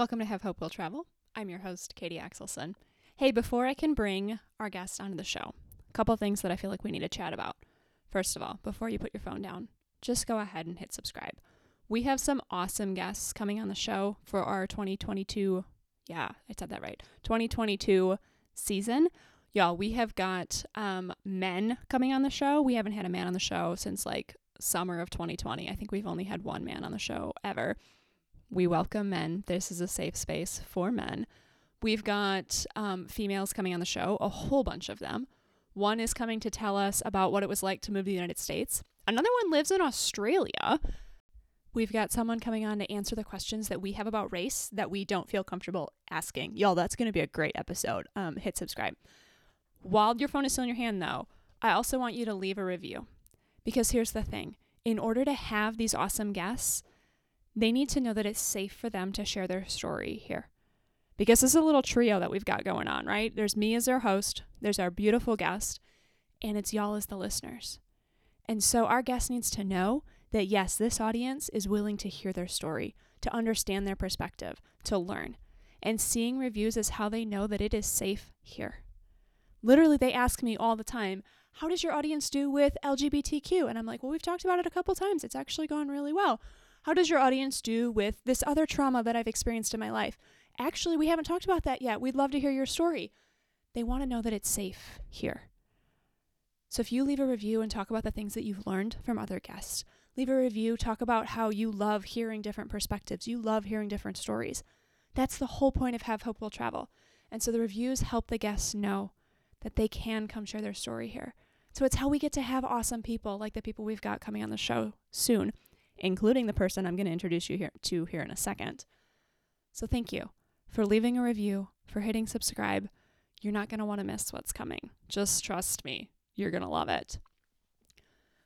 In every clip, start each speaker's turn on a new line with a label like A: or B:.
A: Welcome to Have Hope Will Travel. I'm your host, Katie Axelson. Hey, before I can bring our guest onto the show, a couple things that I feel like we need to chat about. First of all, before you put your phone down, just go ahead and hit subscribe. We have some awesome guests coming on the show for our 2022, yeah, I said that right, 2022 season. Y'all, we have got um, men coming on the show. We haven't had a man on the show since like summer of 2020. I think we've only had one man on the show ever. We welcome men. This is a safe space for men. We've got um, females coming on the show, a whole bunch of them. One is coming to tell us about what it was like to move to the United States. Another one lives in Australia. We've got someone coming on to answer the questions that we have about race that we don't feel comfortable asking. Y'all, that's going to be a great episode. Um, hit subscribe. While your phone is still in your hand, though, I also want you to leave a review. Because here's the thing in order to have these awesome guests, they need to know that it's safe for them to share their story here. Because this is a little trio that we've got going on, right? There's me as our host, there's our beautiful guest, and it's y'all as the listeners. And so our guest needs to know that yes, this audience is willing to hear their story, to understand their perspective, to learn. And seeing reviews is how they know that it is safe here. Literally, they ask me all the time, How does your audience do with LGBTQ? And I'm like, Well, we've talked about it a couple times. It's actually gone really well. How does your audience do with this other trauma that I've experienced in my life? Actually, we haven't talked about that yet. We'd love to hear your story. They want to know that it's safe here. So if you leave a review and talk about the things that you've learned from other guests, leave a review, talk about how you love hearing different perspectives, you love hearing different stories. That's the whole point of Have Hope Will Travel. And so the reviews help the guests know that they can come share their story here. So it's how we get to have awesome people like the people we've got coming on the show soon including the person I'm going to introduce you here to here in a second. So thank you for leaving a review, for hitting subscribe. You're not going to want to miss what's coming. Just trust me. You're going to love it.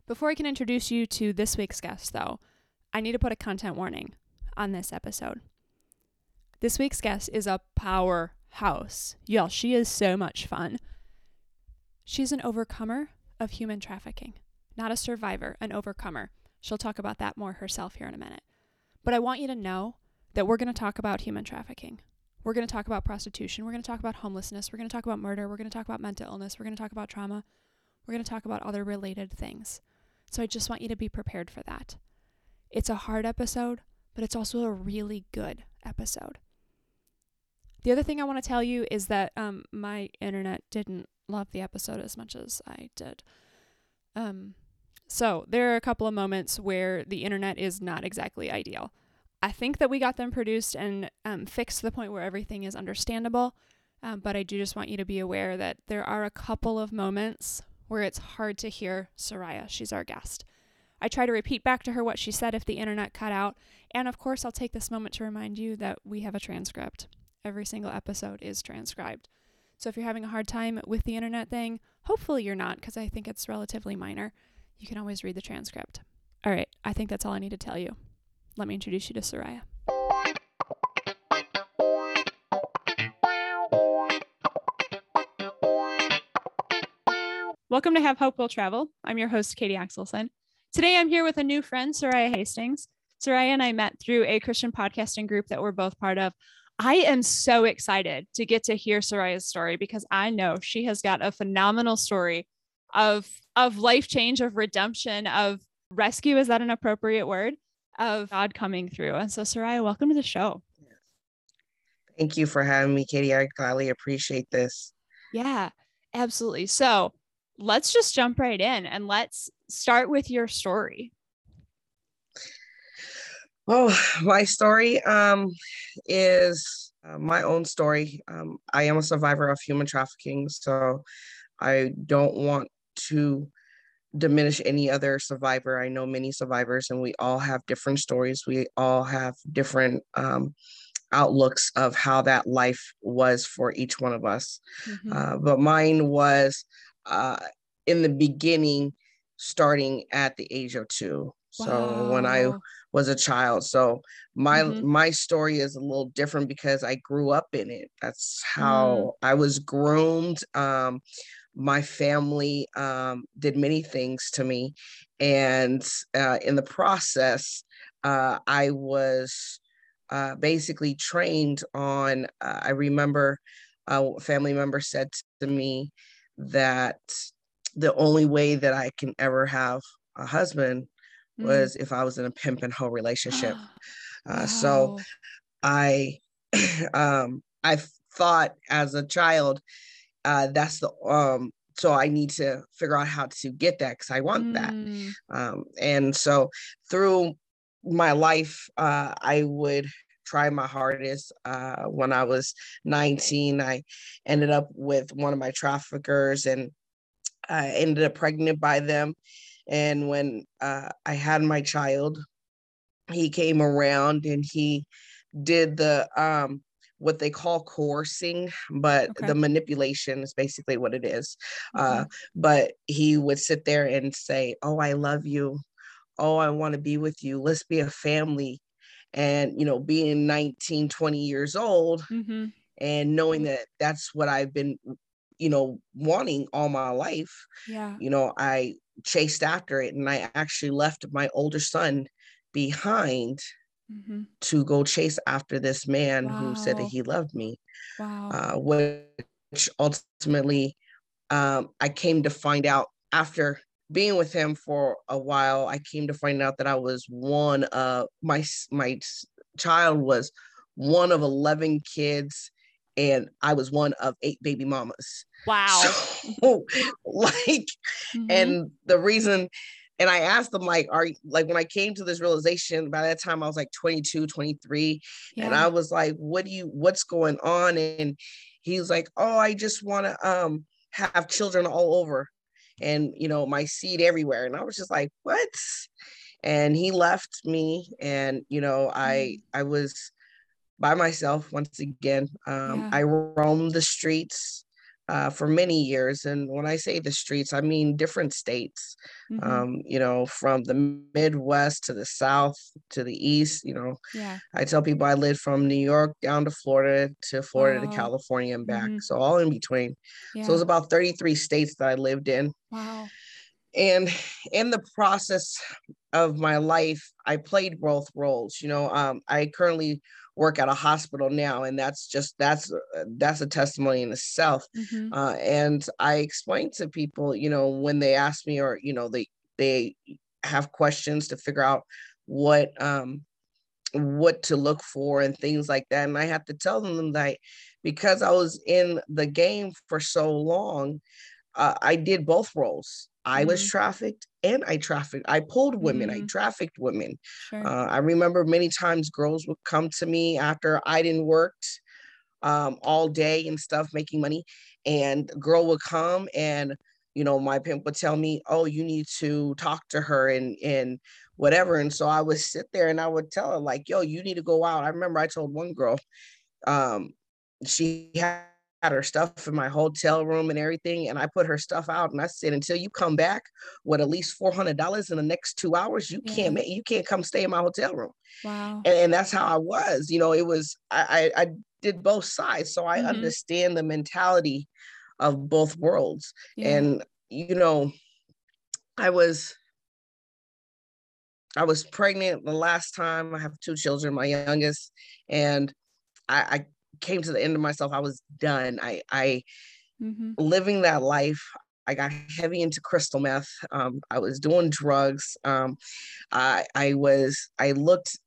A: Before I can introduce you to this week's guest, though, I need to put a content warning on this episode. This week's guest is a powerhouse. Y'all, she is so much fun. She's an overcomer of human trafficking, not a survivor, an overcomer. She'll talk about that more herself here in a minute. But I want you to know that we're going to talk about human trafficking. We're going to talk about prostitution. We're going to talk about homelessness. We're going to talk about murder. We're going to talk about mental illness. We're going to talk about trauma. We're going to talk about other related things. So I just want you to be prepared for that. It's a hard episode, but it's also a really good episode. The other thing I want to tell you is that um, my internet didn't love the episode as much as I did. Um, so there are a couple of moments where the internet is not exactly ideal. I think that we got them produced and um, fixed to the point where everything is understandable. Um, but I do just want you to be aware that there are a couple of moments where it's hard to hear Soraya. She's our guest. I try to repeat back to her what she said if the internet cut out. And of course, I'll take this moment to remind you that we have a transcript. Every single episode is transcribed. So if you're having a hard time with the internet thing, hopefully you're not, because I think it's relatively minor you can always read the transcript. All right, I think that's all I need to tell you. Let me introduce you to Soraya. Welcome to Have Hope Will Travel. I'm your host, Katie Axelson. Today I'm here with a new friend, Soraya Hastings. Soraya and I met through a Christian podcasting group that we're both part of. I am so excited to get to hear Soraya's story because I know she has got a phenomenal story of of life change, of redemption, of rescue. Is that an appropriate word? Of God coming through. And so, Soraya, welcome to the show.
B: Thank you for having me, Katie. I gladly appreciate this.
A: Yeah, absolutely. So let's just jump right in and let's start with your story.
B: Oh, my story um, is uh, my own story. Um, I am a survivor of human trafficking, so I don't want to diminish any other survivor. I know many survivors, and we all have different stories. We all have different um, outlooks of how that life was for each one of us. Mm-hmm. Uh, but mine was uh, in the beginning, starting at the age of two. Wow. So when I was a child, so my mm-hmm. my story is a little different because I grew up in it. That's how mm. I was groomed. Um, my family um, did many things to me. And uh, in the process, uh, I was uh, basically trained on. Uh, I remember a family member said to me that the only way that I can ever have a husband mm. was if I was in a pimp and hoe relationship. Uh, wow. So I, um, I thought as a child, uh, that's the um, so I need to figure out how to get that because I want mm. that. Um, and so through my life, uh, I would try my hardest. Uh, when I was 19, I ended up with one of my traffickers and I ended up pregnant by them. And when uh, I had my child, he came around and he did the um, what they call coercing, but okay. the manipulation is basically what it is. Uh, mm-hmm. Uh, but he would sit there and say, Oh, I love you. Oh, I want to be with you. Let's be a family and you know being 19 20 years old mm-hmm. and knowing that that's what i've been you know wanting all my life
A: yeah
B: you know i chased after it and i actually left my older son behind mm-hmm. to go chase after this man wow. who said that he loved me
A: wow
B: uh, which ultimately um, i came to find out after being with him for a while, I came to find out that I was one of my my child was one of 11 kids and I was one of eight baby mamas.
A: Wow.
B: So, like mm-hmm. and the reason and I asked them like are like when I came to this realization by that time I was like 22, 23 yeah. and I was like what do you what's going on and he was like oh I just want to um have children all over and you know my seed everywhere and i was just like what and he left me and you know i mm. i was by myself once again um, yeah. i roamed the streets uh, for many years. And when I say the streets, I mean different states, mm-hmm. um, you know, from the Midwest to the South to the East. You know,
A: yeah.
B: I tell people I lived from New York down to Florida to Florida wow. to California and back. Mm-hmm. So all in between. Yeah. So it was about 33 states that I lived in.
A: Wow.
B: And in the process of my life, I played both roles. You know, um, I currently work at a hospital now and that's just that's uh, that's a testimony in itself mm-hmm. uh, and i explain to people you know when they ask me or you know they they have questions to figure out what um what to look for and things like that and i have to tell them that because i was in the game for so long uh, i did both roles I mm-hmm. was trafficked and I trafficked. I pulled women. Mm-hmm. I trafficked women. Sure. Uh, I remember many times girls would come to me after I didn't worked um, all day and stuff, making money, and girl would come and you know my pimp would tell me, "Oh, you need to talk to her and and whatever." And so I would sit there and I would tell her like, "Yo, you need to go out." I remember I told one girl, um, she had her stuff in my hotel room and everything. And I put her stuff out and I said, until you come back with at least $400 in the next two hours, you yeah. can't make, you can't come stay in my hotel room.
A: Wow.
B: And, and that's how I was, you know, it was, I, I, I did both sides. So I mm-hmm. understand the mentality of both worlds. Yeah. And, you know, I was, I was pregnant the last time. I have two children, my youngest, and I, I came to the end of myself. I was done. I I mm-hmm. living that life. I got heavy into crystal meth. Um, I was doing drugs. Um, I I was I looked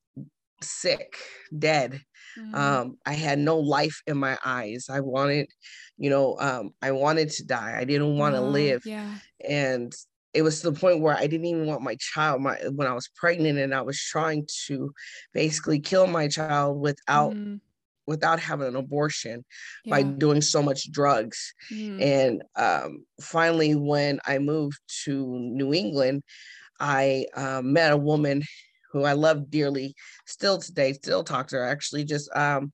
B: sick, dead. Mm-hmm. Um, I had no life in my eyes. I wanted, you know, um, I wanted to die. I didn't want to oh, live.
A: Yeah.
B: And it was to the point where I didn't even want my child. My when I was pregnant and I was trying to basically kill my child without mm without having an abortion yeah. by doing so much drugs. Mm. And um, finally, when I moved to New England, I uh, met a woman who I love dearly, still today, still talk to her. Actually, just um,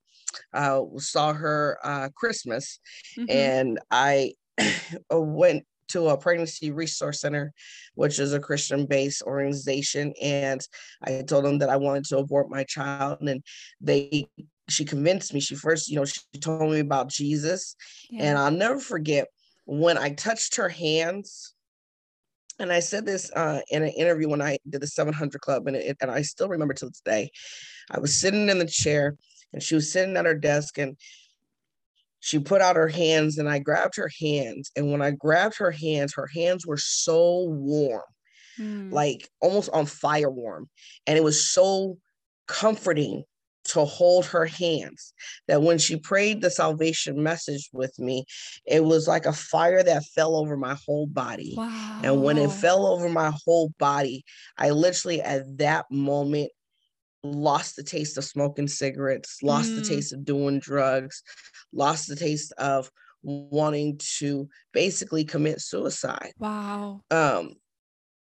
B: uh, saw her uh, Christmas, mm-hmm. and I went to a pregnancy resource center, which is a Christian based organization. And I told them that I wanted to abort my child, and they she convinced me. She first, you know, she told me about Jesus. Yeah. And I'll never forget when I touched her hands and I said this uh, in an interview when I did the 700 Club, and, it, and I still remember to this day. I was sitting in the chair, and she was sitting at her desk, and she put out her hands, and I grabbed her hands. And when I grabbed her hands, her hands were so warm, mm. like almost on fire warm, and it was so comforting to hold her hands. That when she prayed the salvation message with me, it was like a fire that fell over my whole body. Wow. And when it fell over my whole body, I literally at that moment lost the taste of smoking cigarettes, lost mm. the taste of doing drugs, lost the taste of wanting to basically commit suicide.
A: Wow.
B: Um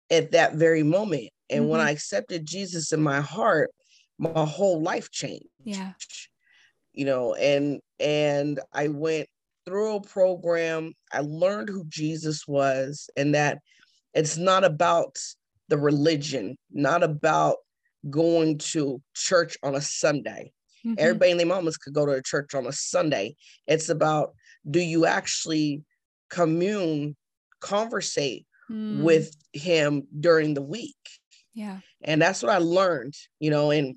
B: at that very moment. And mm-hmm. when I accepted Jesus in my heart, my whole life changed.
A: Yeah.
B: You know, and and I went through a program. I learned who Jesus was and that it's not about the religion, not about going to church on a Sunday. Mm-hmm. Everybody and their mamas could go to a church on a Sunday. It's about do you actually commune, conversate mm. with him during the week?
A: Yeah.
B: And that's what I learned, you know, and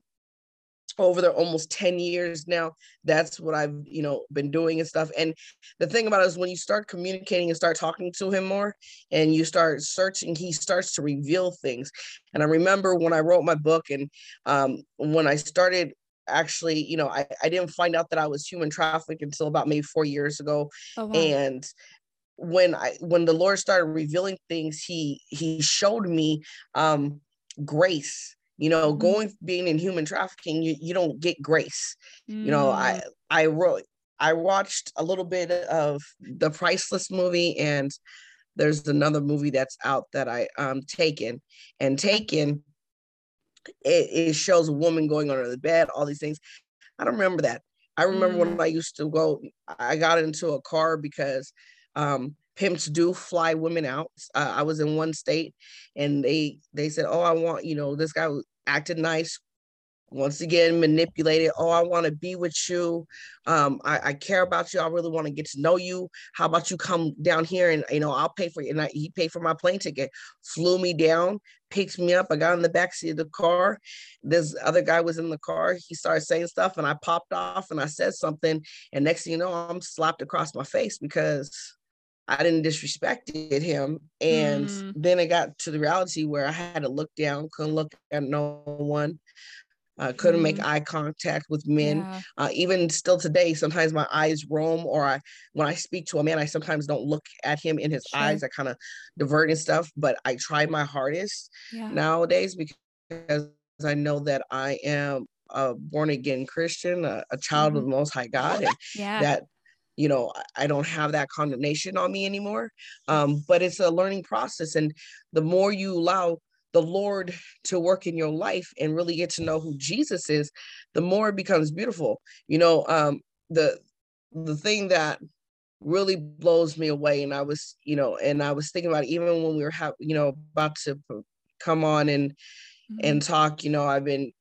B: over there almost 10 years now. That's what i've you know been doing and stuff. And the thing about it is when you start communicating and start talking to him more and you start searching he starts to reveal things. And i remember when i wrote my book and um, when i started actually you know I, I didn't find out that i was human trafficked until about maybe four years ago. Oh, wow. and when i when the lord started revealing things he he showed me um grace you know mm-hmm. going being in human trafficking you, you don't get grace mm. you know i mm. i wrote i watched a little bit of the priceless movie and there's another movie that's out that i um taken and taken it, it shows a woman going under the bed all these things i don't remember that i remember mm. when i used to go i got into a car because um pimps do fly women out. Uh, I was in one state, and they they said, "Oh, I want you know this guy acted nice." Once again, manipulated. Oh, I want to be with you. Um, I, I care about you. I really want to get to know you. How about you come down here and you know I'll pay for you. And I, he paid for my plane ticket, flew me down, picked me up. I got in the back seat of the car. This other guy was in the car. He started saying stuff, and I popped off and I said something. And next thing you know, I'm slapped across my face because I didn't disrespect him. And mm. then it got to the reality where I had to look down, couldn't look at no one. Uh, couldn't mm. make eye contact with men. Yeah. Uh, even still today, sometimes my eyes roam, or I, when I speak to a man, I sometimes don't look at him in his sure. eyes. I kind of divert and stuff. But I try my hardest yeah. nowadays because I know that I am a born again Christian, a, a child mm-hmm. of the Most High God, and yeah. that you know i don't have that condemnation on me anymore um, but it's a learning process and the more you allow the lord to work in your life and really get to know who jesus is the more it becomes beautiful you know um, the the thing that really blows me away and i was you know and i was thinking about it, even when we were have you know about to come on and mm-hmm. and talk you know i've been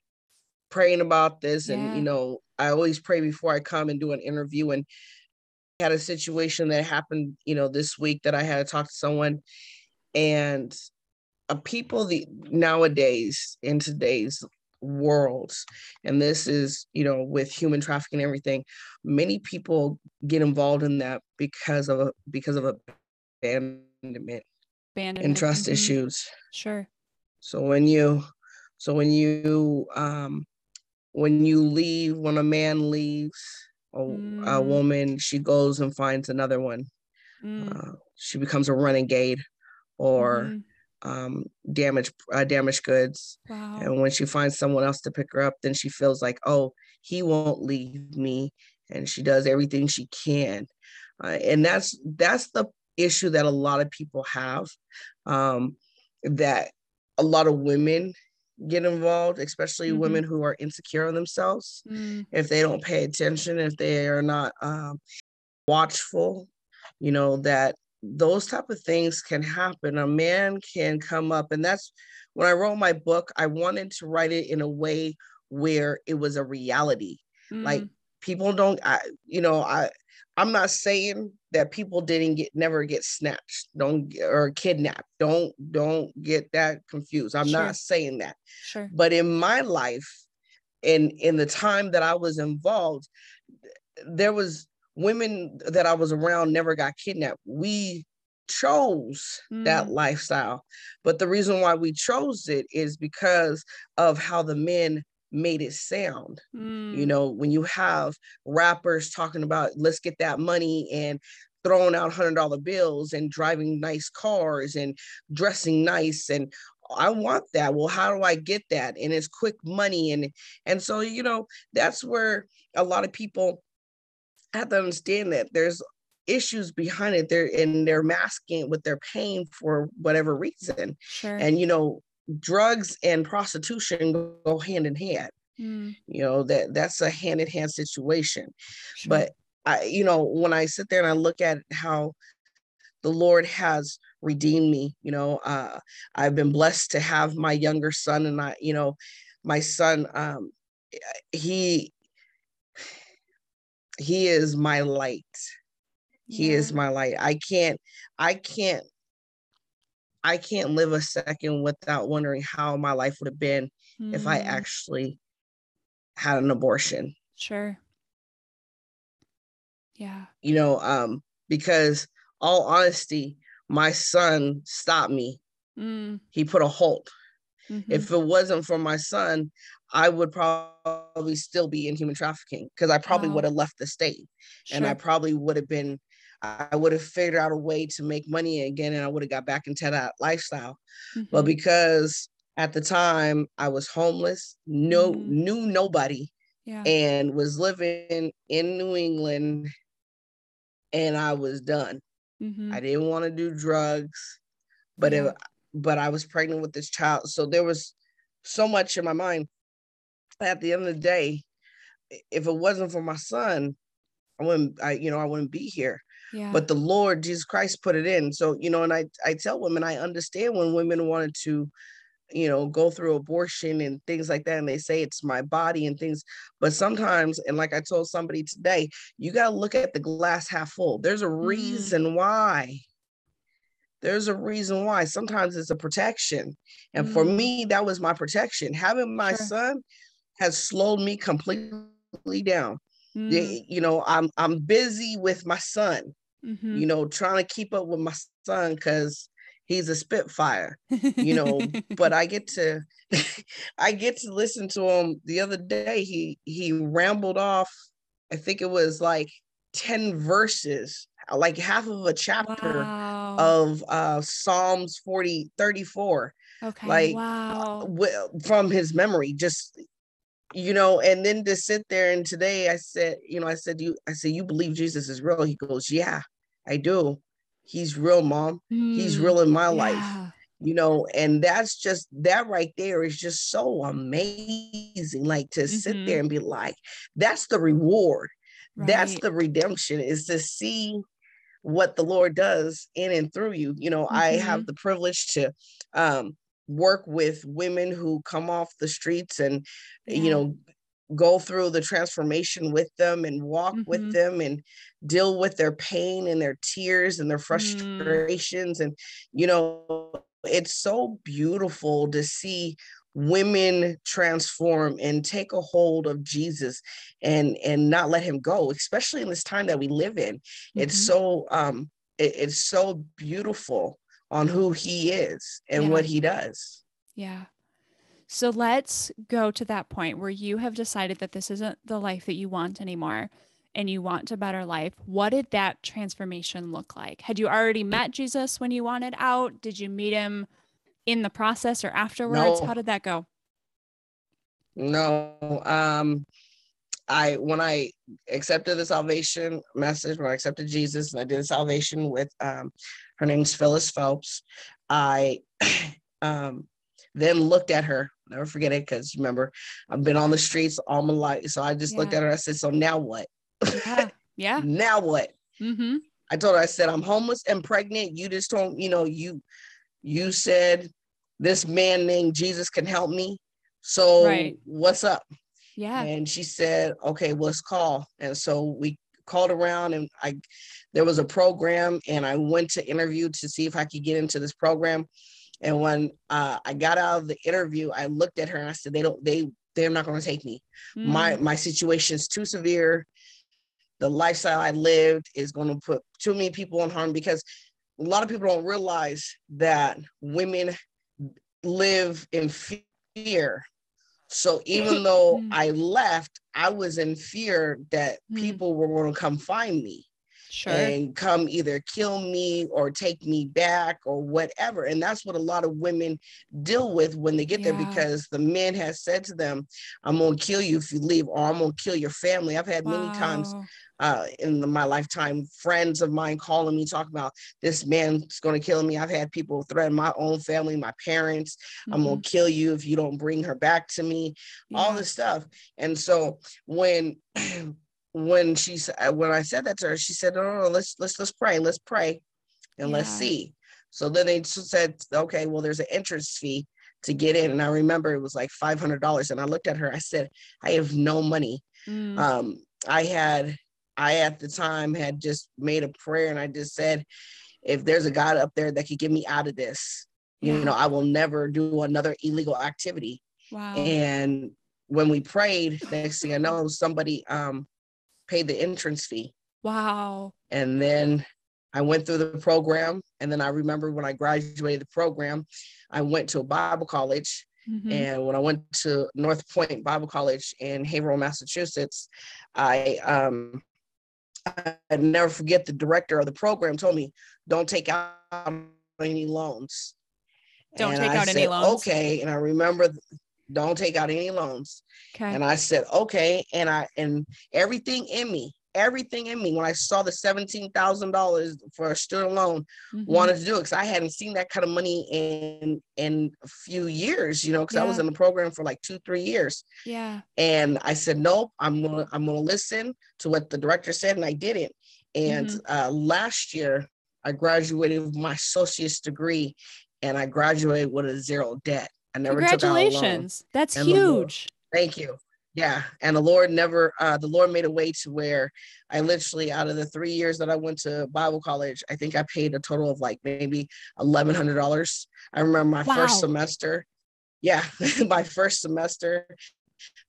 B: praying about this yeah. and you know i always pray before i come and do an interview and had a situation that happened, you know, this week that I had to talk to someone, and uh, people the nowadays in today's worlds, and this is, you know, with human trafficking and everything, many people get involved in that because of because of abandonment, abandonment. and trust mm-hmm. issues.
A: Sure.
B: So when you, so when you, um, when you leave, when a man leaves a, mm. a woman she goes and finds another one mm. uh, she becomes a renegade or mm um, damaged uh, damaged goods wow. and when she finds someone else to pick her up then she feels like oh he won't leave me and she does everything she can uh, and that's that's the issue that a lot of people have um, that a lot of women get involved, especially mm-hmm. women who are insecure on themselves. Mm. If they don't pay attention, if they are not um, watchful, you know, that those type of things can happen. A man can come up, and that's when I wrote my book, I wanted to write it in a way where it was a reality. Mm. Like people don't I you know I I'm not saying that people didn't get never get snatched don't or kidnapped. Don't don't get that confused. I'm sure. not saying that.
A: Sure.
B: But in my life in in the time that i was involved there was women that i was around never got kidnapped. We chose mm. that lifestyle. But the reason why we chose it is because of how the men made it sound. Mm. You know, when you have rappers talking about let's get that money and throwing out hundred dollar bills and driving nice cars and dressing nice and I want that. Well, how do I get that? And it's quick money and and so you know that's where a lot of people have to understand that there's issues behind it there and they're masking what they're paying for whatever reason
A: sure.
B: and you know drugs and prostitution go hand in hand. Mm. You know that that's a hand in hand situation. Sure. But I, you know, when I sit there and I look at how the Lord has redeemed me, you know, uh, I've been blessed to have my younger son, and I, you know, my son, um, he he is my light. Yeah. He is my light. I can't, I can't I can't live a second without wondering how my life would have been mm. if I hmm. actually had an abortion.
A: Sure. Yeah.
B: You know, um, because all honesty, my son stopped me. Mm. He put a halt. Mm-hmm. If it wasn't for my son, I would probably still be in human trafficking because I probably wow. would have left the state sure. and I probably would have been I would have figured out a way to make money again and I would have got back into that lifestyle. Mm-hmm. But because at the time I was homeless, no mm-hmm. knew nobody, yeah. and was living in New England and I was done. Mm-hmm. I didn't want to do drugs, but yeah. if but I was pregnant with this child. So there was so much in my mind. At the end of the day, if it wasn't for my son, I wouldn't I you know I wouldn't be here.
A: Yeah.
B: But the Lord Jesus Christ put it in. So, you know, and I, I tell women, I understand when women wanted to, you know, go through abortion and things like that. And they say it's my body and things. But sometimes, and like I told somebody today, you got to look at the glass half full. There's a mm-hmm. reason mm. why. There's a reason why. Sometimes it's a protection. And mm. for me, that was my protection. Having my sure. son has slowed me completely down. Mm. you know, I'm I'm busy with my son, mm-hmm. you know, trying to keep up with my son because he's a spitfire, you know. but I get to I get to listen to him the other day. He he rambled off, I think it was like 10 verses, like half of a chapter wow. of uh Psalms 40 34.
A: Okay.
B: Like
A: wow.
B: w- from his memory, just you know, and then to sit there and today I said, you know, I said, you, I said, you believe Jesus is real. He goes, yeah, I do. He's real, mom. Mm, He's real in my yeah. life, you know, and that's just that right there is just so amazing. Like to mm-hmm. sit there and be like, that's the reward. Right. That's the redemption is to see what the Lord does in and through you. You know, mm-hmm. I have the privilege to um work with women who come off the streets and yeah. you know go through the transformation with them and walk mm-hmm. with them and deal with their pain and their tears and their mm. frustrations mm. and you know it's so beautiful to see women transform and take a hold of Jesus and and not let him go especially in this time that we live in mm-hmm. it's so um it, it's so beautiful on who he is and yeah. what he does.
A: Yeah. So let's go to that point where you have decided that this isn't the life that you want anymore and you want a better life. What did that transformation look like? Had you already met Jesus when you wanted out? Did you meet him in the process or afterwards? No. How did that go?
B: No. Um I when I accepted the salvation message, when I accepted Jesus and I did salvation with um her name's Phyllis Phelps. I um, then looked at her, never forget it, because remember, I've been on the streets all my life. So I just yeah. looked at her. I said, So now what?
A: Yeah. Yeah.
B: now what? Mm-hmm. I told her, I said, I'm homeless and pregnant. You just told, me, you know, you you said this man named Jesus can help me. So right. what's up?
A: Yeah.
B: And she said, okay, well, let's call. And so we called around and I there was a program and I went to interview to see if I could get into this program. And when uh, I got out of the interview, I looked at her and I said, they don't, they, they're not going to take me. Mm. My, my situation is too severe. The lifestyle I lived is going to put too many people in harm because a lot of people don't realize that women live in fear. So even though mm. I left, I was in fear that mm. people were going to come find me sure. and come either kill me or take me back or whatever. And that's what a lot of women deal with when they get yeah. there because the men has said to them, I'm going to kill you if you leave, or I'm going to kill your family. I've had wow. many times uh, in the, my lifetime, friends of mine calling me, talking about this man's going to kill me. I've had people threaten my own family, my parents. Mm-hmm. I'm going to kill you if you don't bring her back to me. Yeah. All this stuff. And so when when she said when I said that to her, she said, "No, no, no let's let's let's pray, let's pray, and yeah. let's see." So then they said, "Okay, well, there's an entrance fee to get in," and I remember it was like five hundred dollars. And I looked at her, I said, "I have no money." Mm. Um, I had I at the time had just made a prayer, and I just said, "If there's a God up there that could get me out of this, you know, I will never do another illegal activity." Wow. And when we prayed, next thing I know, somebody um paid the entrance fee.
A: Wow.
B: And then I went through the program. And then I remember when I graduated the program, I went to a Bible college. Mm-hmm. And when I went to North Point Bible College in Haverhill, Massachusetts, I um I never forget the director of the program told me, don't take out any loans.
A: Don't and take I out said, any loans.
B: Okay. And I remember don't take out any loans. Okay. And I said, okay. And I and everything in me, everything in me, when I saw the seventeen thousand dollars for a student loan, mm-hmm. wanted to do it because I hadn't seen that kind of money in in a few years, you know, because yeah. I was in the program for like two, three years.
A: Yeah.
B: And I said, nope, I'm gonna I'm gonna listen to what the director said, and I didn't. And mm-hmm. uh, last year, I graduated with my associate's degree, and I graduated with a zero debt. I never
A: Congratulations. That's and huge.
B: Lord, thank you. Yeah. And the Lord never, uh, the Lord made a way to where I literally, out of the three years that I went to Bible college, I think I paid a total of like maybe $1,100. I remember my wow. first semester. Yeah. my first semester.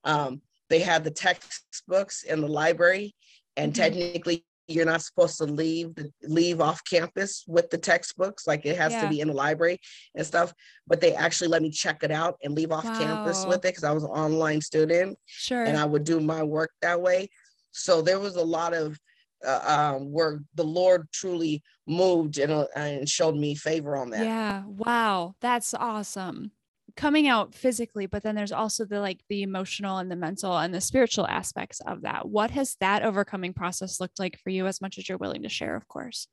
B: Um, they had the textbooks in the library and mm-hmm. technically you're not supposed to leave leave off campus with the textbooks like it has yeah. to be in the library and stuff but they actually let me check it out and leave off wow. campus with it because i was an online student
A: sure.
B: And i would do my work that way. So there was a lot of uh, um, where the lord truly moved and, uh, and showed me favor on that.
A: Yeah. Wow. That's awesome coming out physically but then there's also the like the emotional and the mental and the spiritual aspects of that. What has that overcoming process looked like for you as much as you're willing to share of course?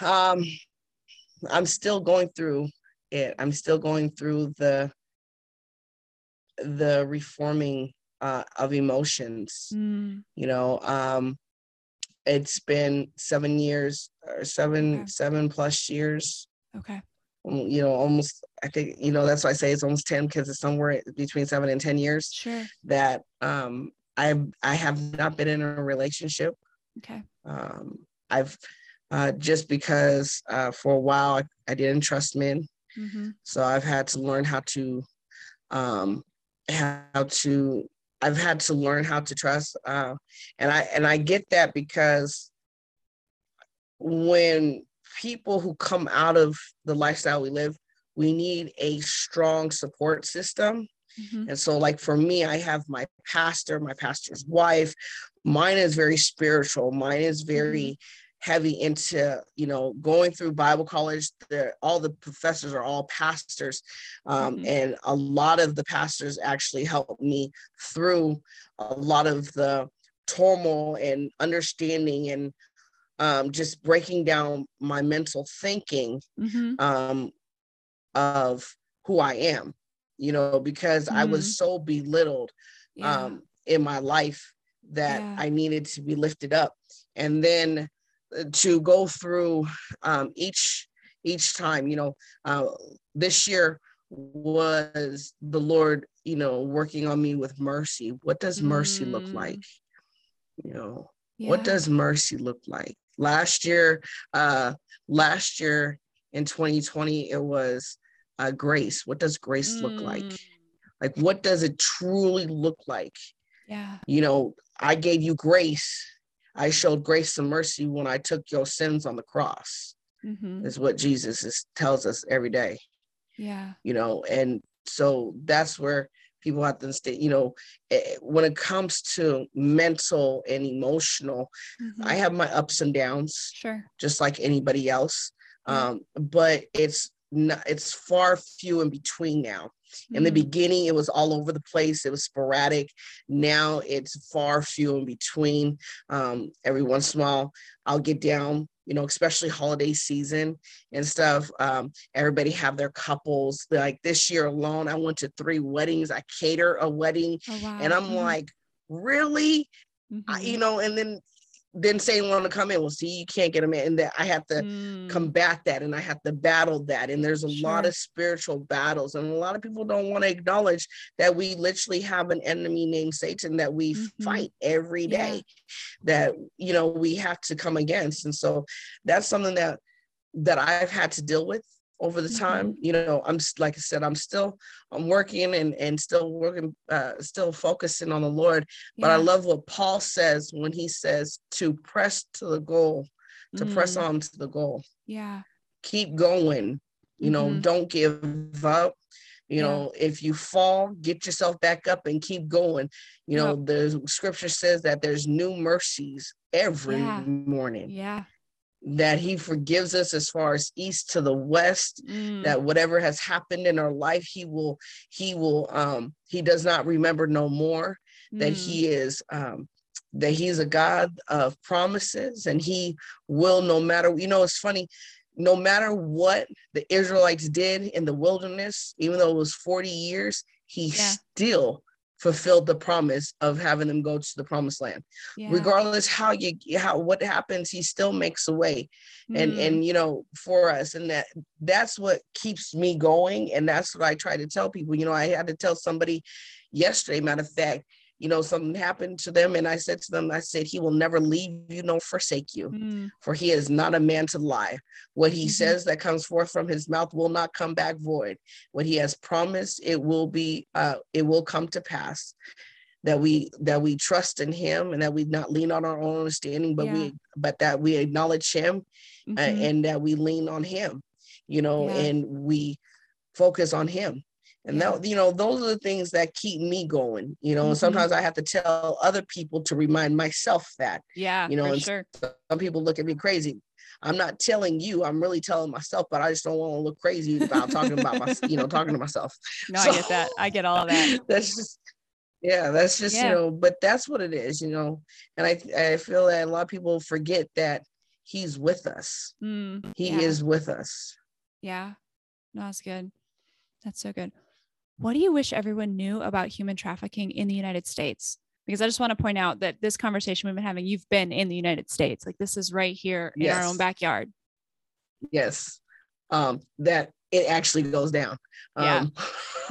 B: Um i'm still going through it. I'm still going through the the reforming uh, of emotions. Mm. you know um it's been seven years or seven okay. seven plus years.
A: Okay.
B: You know, almost, I think, you know, that's why I say it's almost 10 because it's somewhere between seven and 10 years
A: sure.
B: that um, I, I have not been in a relationship.
A: Okay.
B: Um, I've uh, just because uh, for a while I, I didn't trust men. Mm-hmm. So I've had to learn how to, um, how to, I've had to learn how to trust. Uh, and I, and I get that because when people who come out of the lifestyle we live, we need a strong support system. Mm-hmm. And so, like for me, I have my pastor, my pastor's wife. Mine is very spiritual. Mine is very mm-hmm. heavy into, you know, going through Bible college. The, all the professors are all pastors. Um, mm-hmm. And a lot of the pastors actually helped me through a lot of the turmoil and understanding and um, just breaking down my mental thinking mm-hmm. um, of who I am, you know, because mm-hmm. I was mm-hmm. so belittled yeah. um, in my life that yeah. I needed to be lifted up. And then uh, to go through um, each each time, you know, uh, this year was the Lord, you know working on me with mercy what does mercy look
A: Mm.
B: like you know
A: Yeah.
B: what does mercy look like last year uh last year in 2020 it was uh grace what does grace look like
A: Mm.
B: like what does it truly look like
A: Yeah.
B: you know i gave you grace i showed grace and mercy when i took your sins on the cross
A: Mm-hmm.
B: is what jesus is, tells us every day
A: Yeah.
B: you know and so that's where people have to stay you know eh, when it comes to mental and emotional i
A: Mhm.
B: have my ups and downs
A: Sure.
B: just like anybody else. Um but it's not it's far few in between now. In the
A: Mm.
B: beginning it was all over the place. It was sporadic. Now it's far few in between. Um every once in a while i'll get down you know especially holiday season and stuff. Um everybody have their couples. Like this year alone i went to three weddings. I cater a wedding
A: Oh wow.
B: and i'm
A: Mhm.
B: like really? I,
A: Mhm.
B: you know and then then saying want to come in well see you can't get them in and that i have to
A: Mm.
B: combat that and I have to battle that. And there's a lot of spiritual battles. And a lot of people don't want to acknowledge that we literally have an enemy named Satan that we
A: Mhm.
B: fight every day Yeah. that, you know, we have to come against. And so that's something that that I've had to deal with over the time.
A: Mm-hmm.
B: You know, I'm like I said, I'm still I'm working and and still working, uh, still focusing on the Lord. But I love what Paul says when he says to press to the goal, to press
A: Mm.
B: on to the goal
A: Yeah.
B: keep going you know
A: Mhm.
B: don't give up you
A: Yeah.
B: know if you fall get yourself back up and keep going you know the scripture says that there's new mercies every
A: Yeah.
B: morning
A: Yeah.
B: That he forgives us as far as east to the west
A: Mm.
B: that whatever has happened in our life he will he will um he does not remember no more that
A: Mm.
B: he is um that he's a god of promises and he will no matter you know it's funny no matter what the israelites did in the wilderness even though it was 40 years he
A: Yeah.
B: still fulfilled the promise of having them go to the promised land
A: yeah.
B: regardless how you how what happens he still makes a way and
A: Mm.
B: and you know for us and that that's what keeps me going and that's what i try to tell people you know i had to tell somebody yesterday matter of fact you know something happened to them and i said to them i said he will never leave you nor forsake you
A: Mm.
B: for he is not a man to lie what he
A: Mhm.
B: says that comes forth from his mouth will not come back void what he has promised it will be uh it will come to pass that we that we trust in him and that we not lean on our own understanding but
A: Yeah.
B: we but that we acknowledge him uh,
A: Mhm.
B: and that we lean on him you know
A: Yeah.
B: and we focus on him and that you know those are the things that keep me going you know and
A: Mhm.
B: sometimes i have to tell other people to remind myself that
A: yeah.
B: you know,
A: for
B: and
A: sure.
B: some people look at me crazy i'm not telling you i'm really telling myself but i just don't want to look crazy about talking about my you know talking to myself
A: No, I get that. I get all of that.
B: that's just yeah that's just
A: Yeah.
B: you know but that's what it is you know and i i feel that a lot of people forget that he's with us
A: Mm.
B: he
A: yeah.
B: is with us
A: Yeah. No, that's good. That's so good. What do you wish everyone knew about human trafficking in the United States? Because I just want to point out that this conversation we've been having, you've been in the United States. Like this is right here in our own backyard.
B: yes um that it actually goes down
A: Yeah.
B: um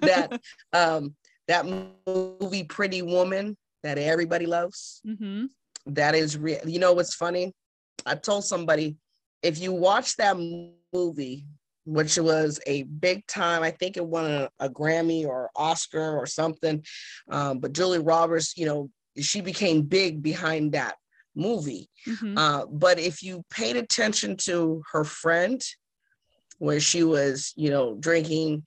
B: that um that movie pretty woman that everybody loves
A: hmm
B: that is real you know what's funny i told somebody if you watch that movie which was a big time i think it won a, a grammy or oscar or something um, but julie roberts you know she became big behind that movie
A: hmm
B: uh, but if you paid attention to her friend where she was you know drinking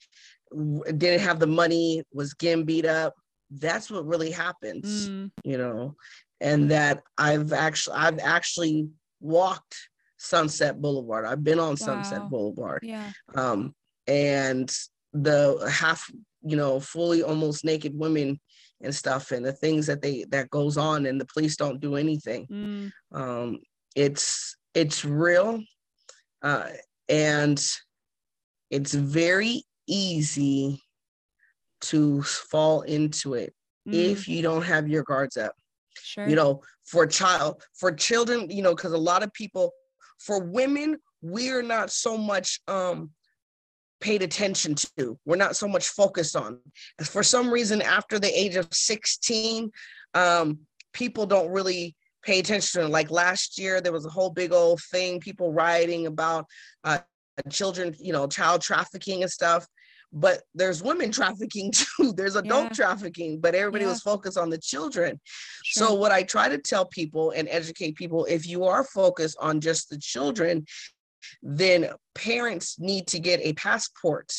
B: didn't have the money was getting beat up that's what really happens
A: Mm.
B: you know and that i've actually i've actually walked sunset boulevard i've been on sunset boulevard
A: Yeah.
B: um and the half you know fully almost naked women and stuff and the things that they that goes on and the police don't do anything
A: Mm.
B: um it's it's real uh and it's very easy to fall into it
A: Mm.
B: if you don't have your guards up
A: sure.
B: you know for child for children you know because a lot of people for women we're not so much um paid attention to. We're not so much focused on. For some reason, after the age of 16, um, people don't really pay attention. Like last year, there was a whole big old thing, people rioting about uh, children, you know, child trafficking and stuff. But there's women trafficking too. There's adult yeah. trafficking, but everybody yeah. was focused on the children. Sure. So, what I try to tell people and educate people if you are focused on just the children, then parents need to get a passport.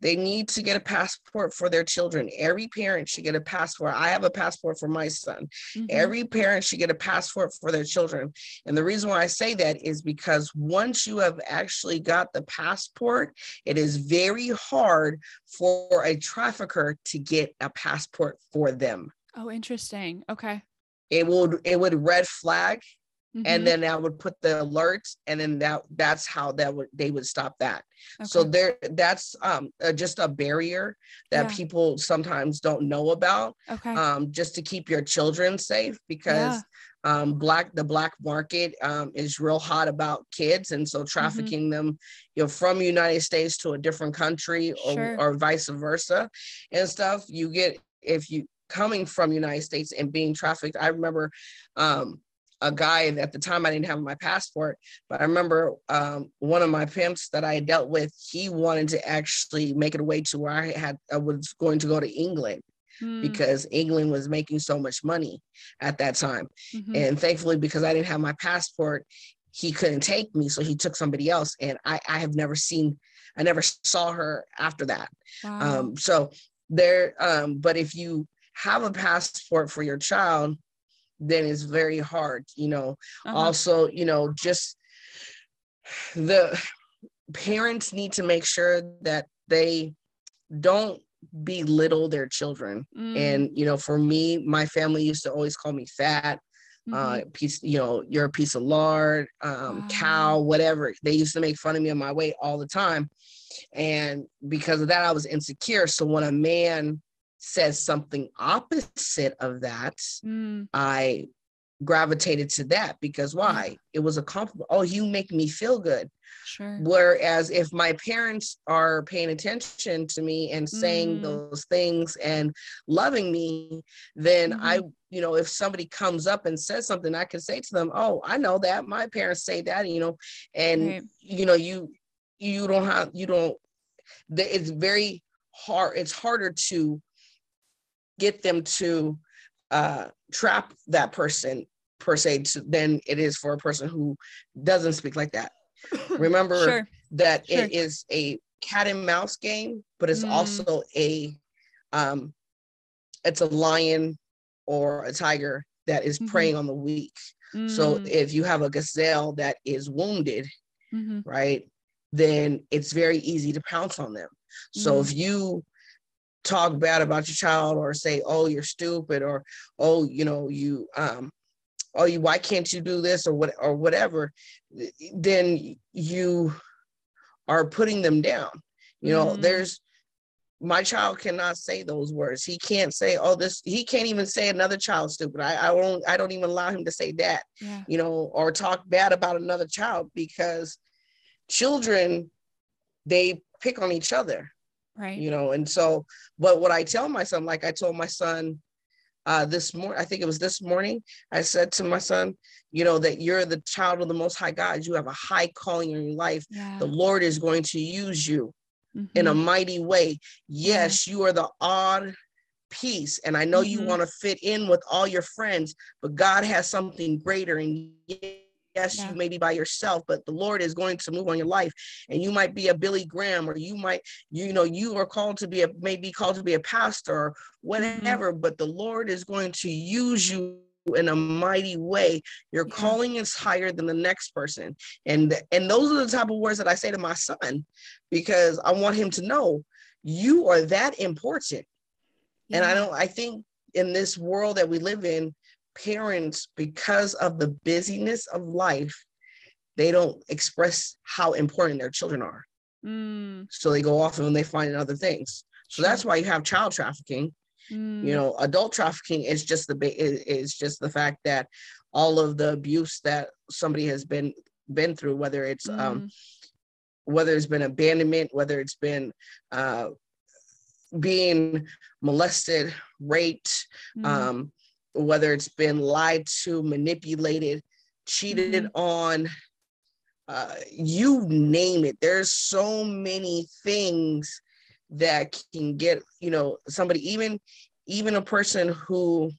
B: They need to get a passport for their children. Every parent should get a passport. I have a passport for my son. Mm-hmm. Every parent should get a passport for their children. And the reason why I say that is because once you have actually got the passport, it is very hard for a trafficker to get a passport for them.
A: Oh, interesting. Okay.
B: It would it would red flag Mm-hmm. and then I would put the alerts, and then that that's how that would they would stop that. Okay. So there, that's um uh, just a barrier that yeah. people sometimes don't know about.
A: Okay.
B: Um, just to keep your children safe because. Yeah. Um, black the black market um, is real hot about kids and so mm-hmm. trafficking mm-hmm. them you know from united states to a different country or, sure. or vice versa and stuff you get if you coming from united states and being trafficked i remember um, a guy at the time I didn't have my passport, but I remember um, one of my pimps that I dealt with, he wanted to actually make it a way to where I had I was going to go to England mm. because England was making so much money at that time. Mm-hmm. And thankfully, because I didn't have my passport, he couldn't take me. So he took somebody else. And I, I have never seen, I never saw her after that. Wow. Um, so there, um, but if you have a passport for your child, then it's very hard you know uh-huh. also you know just the parents need to make sure that they don't belittle their children mm. and you know for me my family used to always call me fat uh, mm-hmm. uh piece you know you're a piece of lard um wow. cow whatever they used to make fun of me on my weight all the time and because of that i was insecure so when a man says something opposite of that, mm. I gravitated to that because why? It was a compliment. Oh, you make me feel good.
A: Sure.
B: Whereas if my parents are paying attention to me and saying mm. those things and loving me, then mm-hmm. I, you know, if somebody comes up and says something, I can say to them, "Oh, I know that my parents say that," you know, and right. you know, you you don't have you don't. It's very hard. It's harder to get them to uh, trap that person per se to, than it is for a person who doesn't speak like that. Remember sure. that sure. it is a cat and mouse game, but it's mm. also a um, it's a lion or a tiger that is mm-hmm. preying on the weak. Mm. So if you have a gazelle that is wounded, mm-hmm. right, then it's very easy to pounce on them. So mm. if you talk bad about your child or say, oh, you're stupid or, oh, you know, you, um, oh, you, why can't you do this or what, or whatever, then you are putting them down. You know, mm-hmm. there's, my child cannot say those words. He can't say, "Oh, this." He can't even say another child stupid. I, I don't. I don't even allow him to say that. Yeah. You know, or talk bad about another child because children, they pick on each other
A: right
B: you know and so but what i tell my son like i told my son uh this morning i think it was this morning i said to my son you know that you're the child of the most high god you have a high calling in your life yeah. the lord is going to use you mm-hmm. in a mm-hmm. mighty way yes yeah. you are the odd piece and i know mm-hmm. you want to fit in with all your friends but god has something greater and yes yeah. you may be by yourself but the lord is going to move on your life and you might be a billy graham or you might you know you are called to be a maybe called to be a pastor or mm-hmm. whatever mm-hmm. but the lord is going to use you in a mighty way your yeah. calling is higher than the next person and and those are the type of words that i say to my son because i want him to know you are that important yeah. and i don't i think in this world that we live in parents, because of the busyness of life, they don't express how important their children are. Mm. So they go off and they find other things. So that's why you have child trafficking. Mm. You know, adult trafficking is just the is just the fact that all of the abuse that somebody has been been through, whether it's um, mm. um, whether it's been abandonment, whether it's been uh, being molested, raped, mm. um, whether it's been lied to, manipulated, cheated mm-hmm. on, uh, you name it. There's so many things that can get, you know, somebody, even even a person who,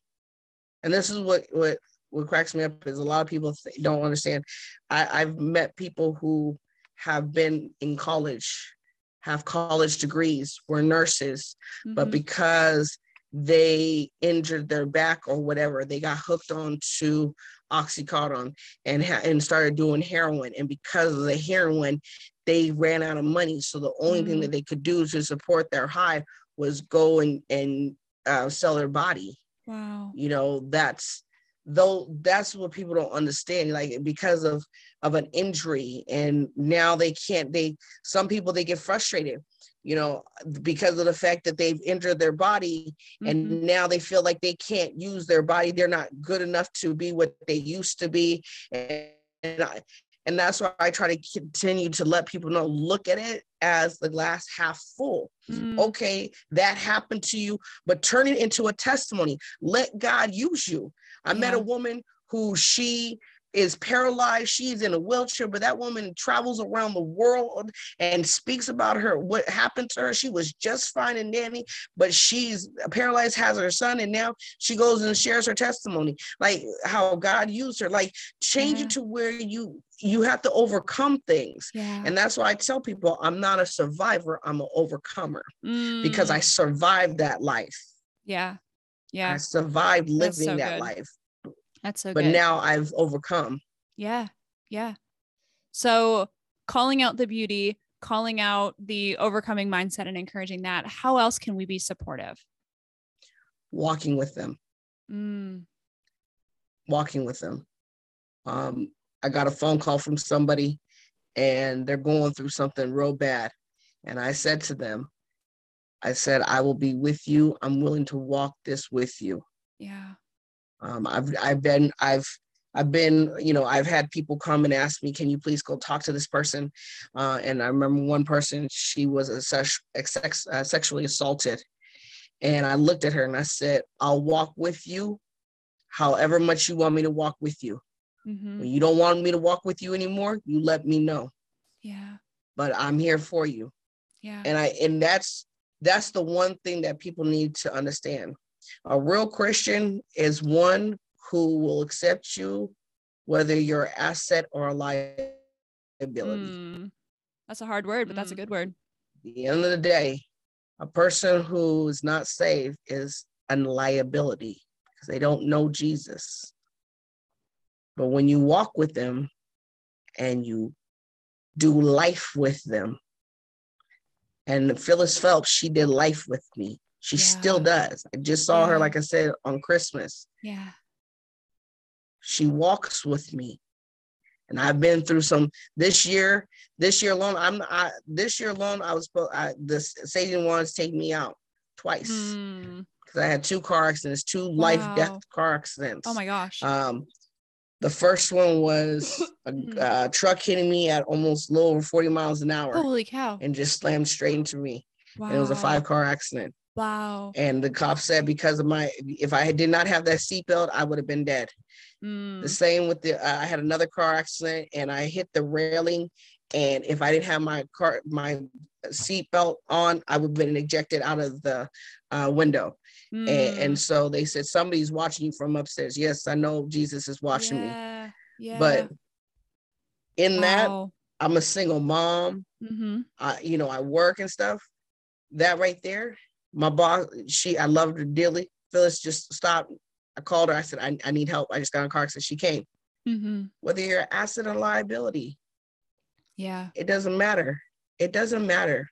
B: and this is what what what cracks me up is a lot of people th- don't understand. I, I've met people who have been in college, have college degrees, were nurses, mm-hmm. but because they injured their back or whatever, they got hooked on to oxycodone and ha- and started doing heroin. And because of the heroin, they ran out of money. So the only mm-hmm. thing that they could do to support their high was go and and uh, sell their body.
A: Wow.
B: You know, that's though that's what people don't understand like because of of an injury and now they can't they some people they get frustrated you know because of the fact that they've injured their body mm-hmm. and now they feel like they can't use their body they're not good enough to be what they used to be and, and I, and that's why I try to continue to let people know look at it as the glass half full. Mm. Okay, that happened to you, but turn it into a testimony. Let God use you. I yeah. met a woman who she is paralyzed. She's in a wheelchair, but that woman travels around the world and speaks about her, what happened to her. She was just fine and dandy, but she's paralyzed, has her son, and now she goes and shares her testimony, like how God used her. Like change yeah. it to where you you have to overcome things.
A: Yeah.
B: And that's why I tell people I'm not a survivor, I'm an overcomer mm. because I mm. survived that life.
A: Yeah. Yeah. I
B: survived living so that good. life.
A: That's so
B: but
A: good.
B: now I've overcome.
A: Yeah. Yeah. So calling out the beauty, calling out the overcoming mindset and encouraging that. How else can we be supportive?
B: Walking with them.
A: Mm.
B: Walking with them. Um, I got a phone call from somebody and they're going through something real bad. And I said to them, I said, I will be with you. I'm willing to walk this with you.
A: Yeah.
B: Um, I've I've been I've I've been you know I've had people come and ask me, can you please go talk to this person? Uh, and I remember one person she was a sex, sex uh, sexually assaulted, and I looked at her and I said, I'll walk with you, however much you want me to walk with you. Mm-hmm. When you don't want me to walk with you anymore, you let me know.
A: Yeah.
B: But I'm here for you.
A: Yeah.
B: And I and that's that's the one thing that people need to understand. A real Christian is one who will accept you, whether you're an asset or a liability. Mm,
A: that's a hard word, but that's a good word.
B: At the end of the day, a person who is not saved is a liability because they don't know Jesus. But when you walk with them and you do life with them, and Phyllis Phelps, she did life with me. She yeah. still does. I just saw yeah. her, like I said, on Christmas.
A: Yeah.
B: She walks with me. And I've been through some this year, this year alone. I'm I this year alone, I was I this Satan wants to take me out twice. Because mm. I had two car accidents, two wow. life death car accidents.
A: Oh my gosh.
B: Um the first one was a, hmm. a, truck hitting me at almost a little over 40 miles an hour.
A: Holy cow.
B: And just slammed straight into me. Wow. And it was a five car accident.
A: Wow.
B: And the cop said because of my, if I did not have that seatbelt, I would have been dead. Mm. The same with the, uh, I had another car accident and I hit the railing. And if I didn't have my car, my seatbelt on, I would have been ejected out of the uh, window. Mm. And, and, so they said, somebody's watching you from upstairs. Yes, I know Jesus is watching
A: yeah. me. Yeah.
B: But in wow. that, I'm a single mom.
A: Mm-hmm.
B: I, you know, I work and stuff. That right there, my boss, she, I loved her dearly. Phyllis just stopped. I called her. I said, I, I need help. I just got in a car accident. She came.
A: Mm-hmm.
B: Whether you're an asset or liability.
A: Yeah.
B: It doesn't matter. It doesn't matter.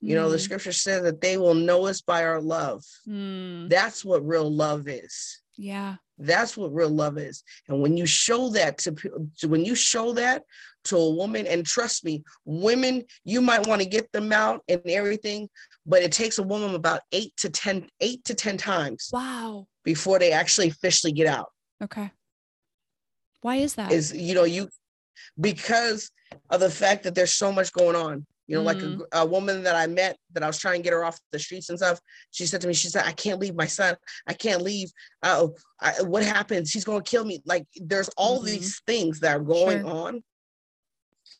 B: You know, the mm. scripture says that they will know us by our love.
A: Mm.
B: That's what real love is.
A: Yeah.
B: That's what real love is. And when you show that to, to when you show that to a woman, and trust me, women, you might want to get them out and everything, but it takes a woman about eight to ten, eight to 10 times.
A: Wow.
B: Before they actually officially get out.
A: Okay. Why is that?
B: Is, you know, you, because of the fact that there's so much going on. You know, like
A: Mm.
B: a, a woman that I met that I was trying to get her off the streets and stuff. She said to me, she said, I can't leave my son. I can't leave. Oh, I, what happens? He's going to kill me. Like there's all
A: Mhm.
B: these things that are going
A: Sure.
B: on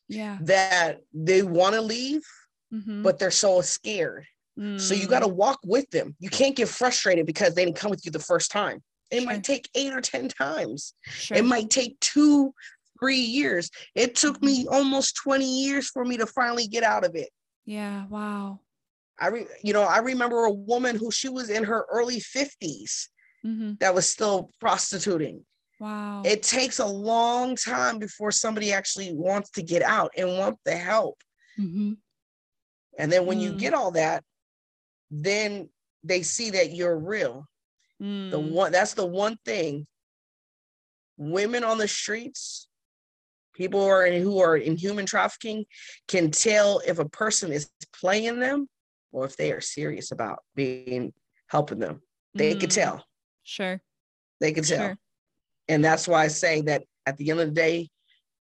A: Yeah.
B: that they want to leave,
A: Mhm.
B: but they're so scared. So you
A: Mm.
B: got to walk with them. You can't get frustrated because they didn't come with you the first time. It
A: Sure.
B: might take eight or 10 times.
A: Sure.
B: It might take two, three years. It took me almost 20 years for me to finally get out of it.
A: yeah. Wow.
B: I, re, you know, I remember a woman who she was in her early 50s
A: hmm
B: that was still prostituting.
A: Wow.
B: It takes a long time before somebody actually wants to get out and want the help.
A: hmm
B: And then when you
A: Mm.
B: get all that, then they see that you're real. The
A: Mm.
B: one that's the one thing women on the streets, people who are in, who are in human trafficking can tell if a person is playing them or if they are serious about being helping them. They could
A: Mm.
B: tell.
A: Sure.
B: They could tell.
A: Sure.
B: And that's why I say that at the end of the day,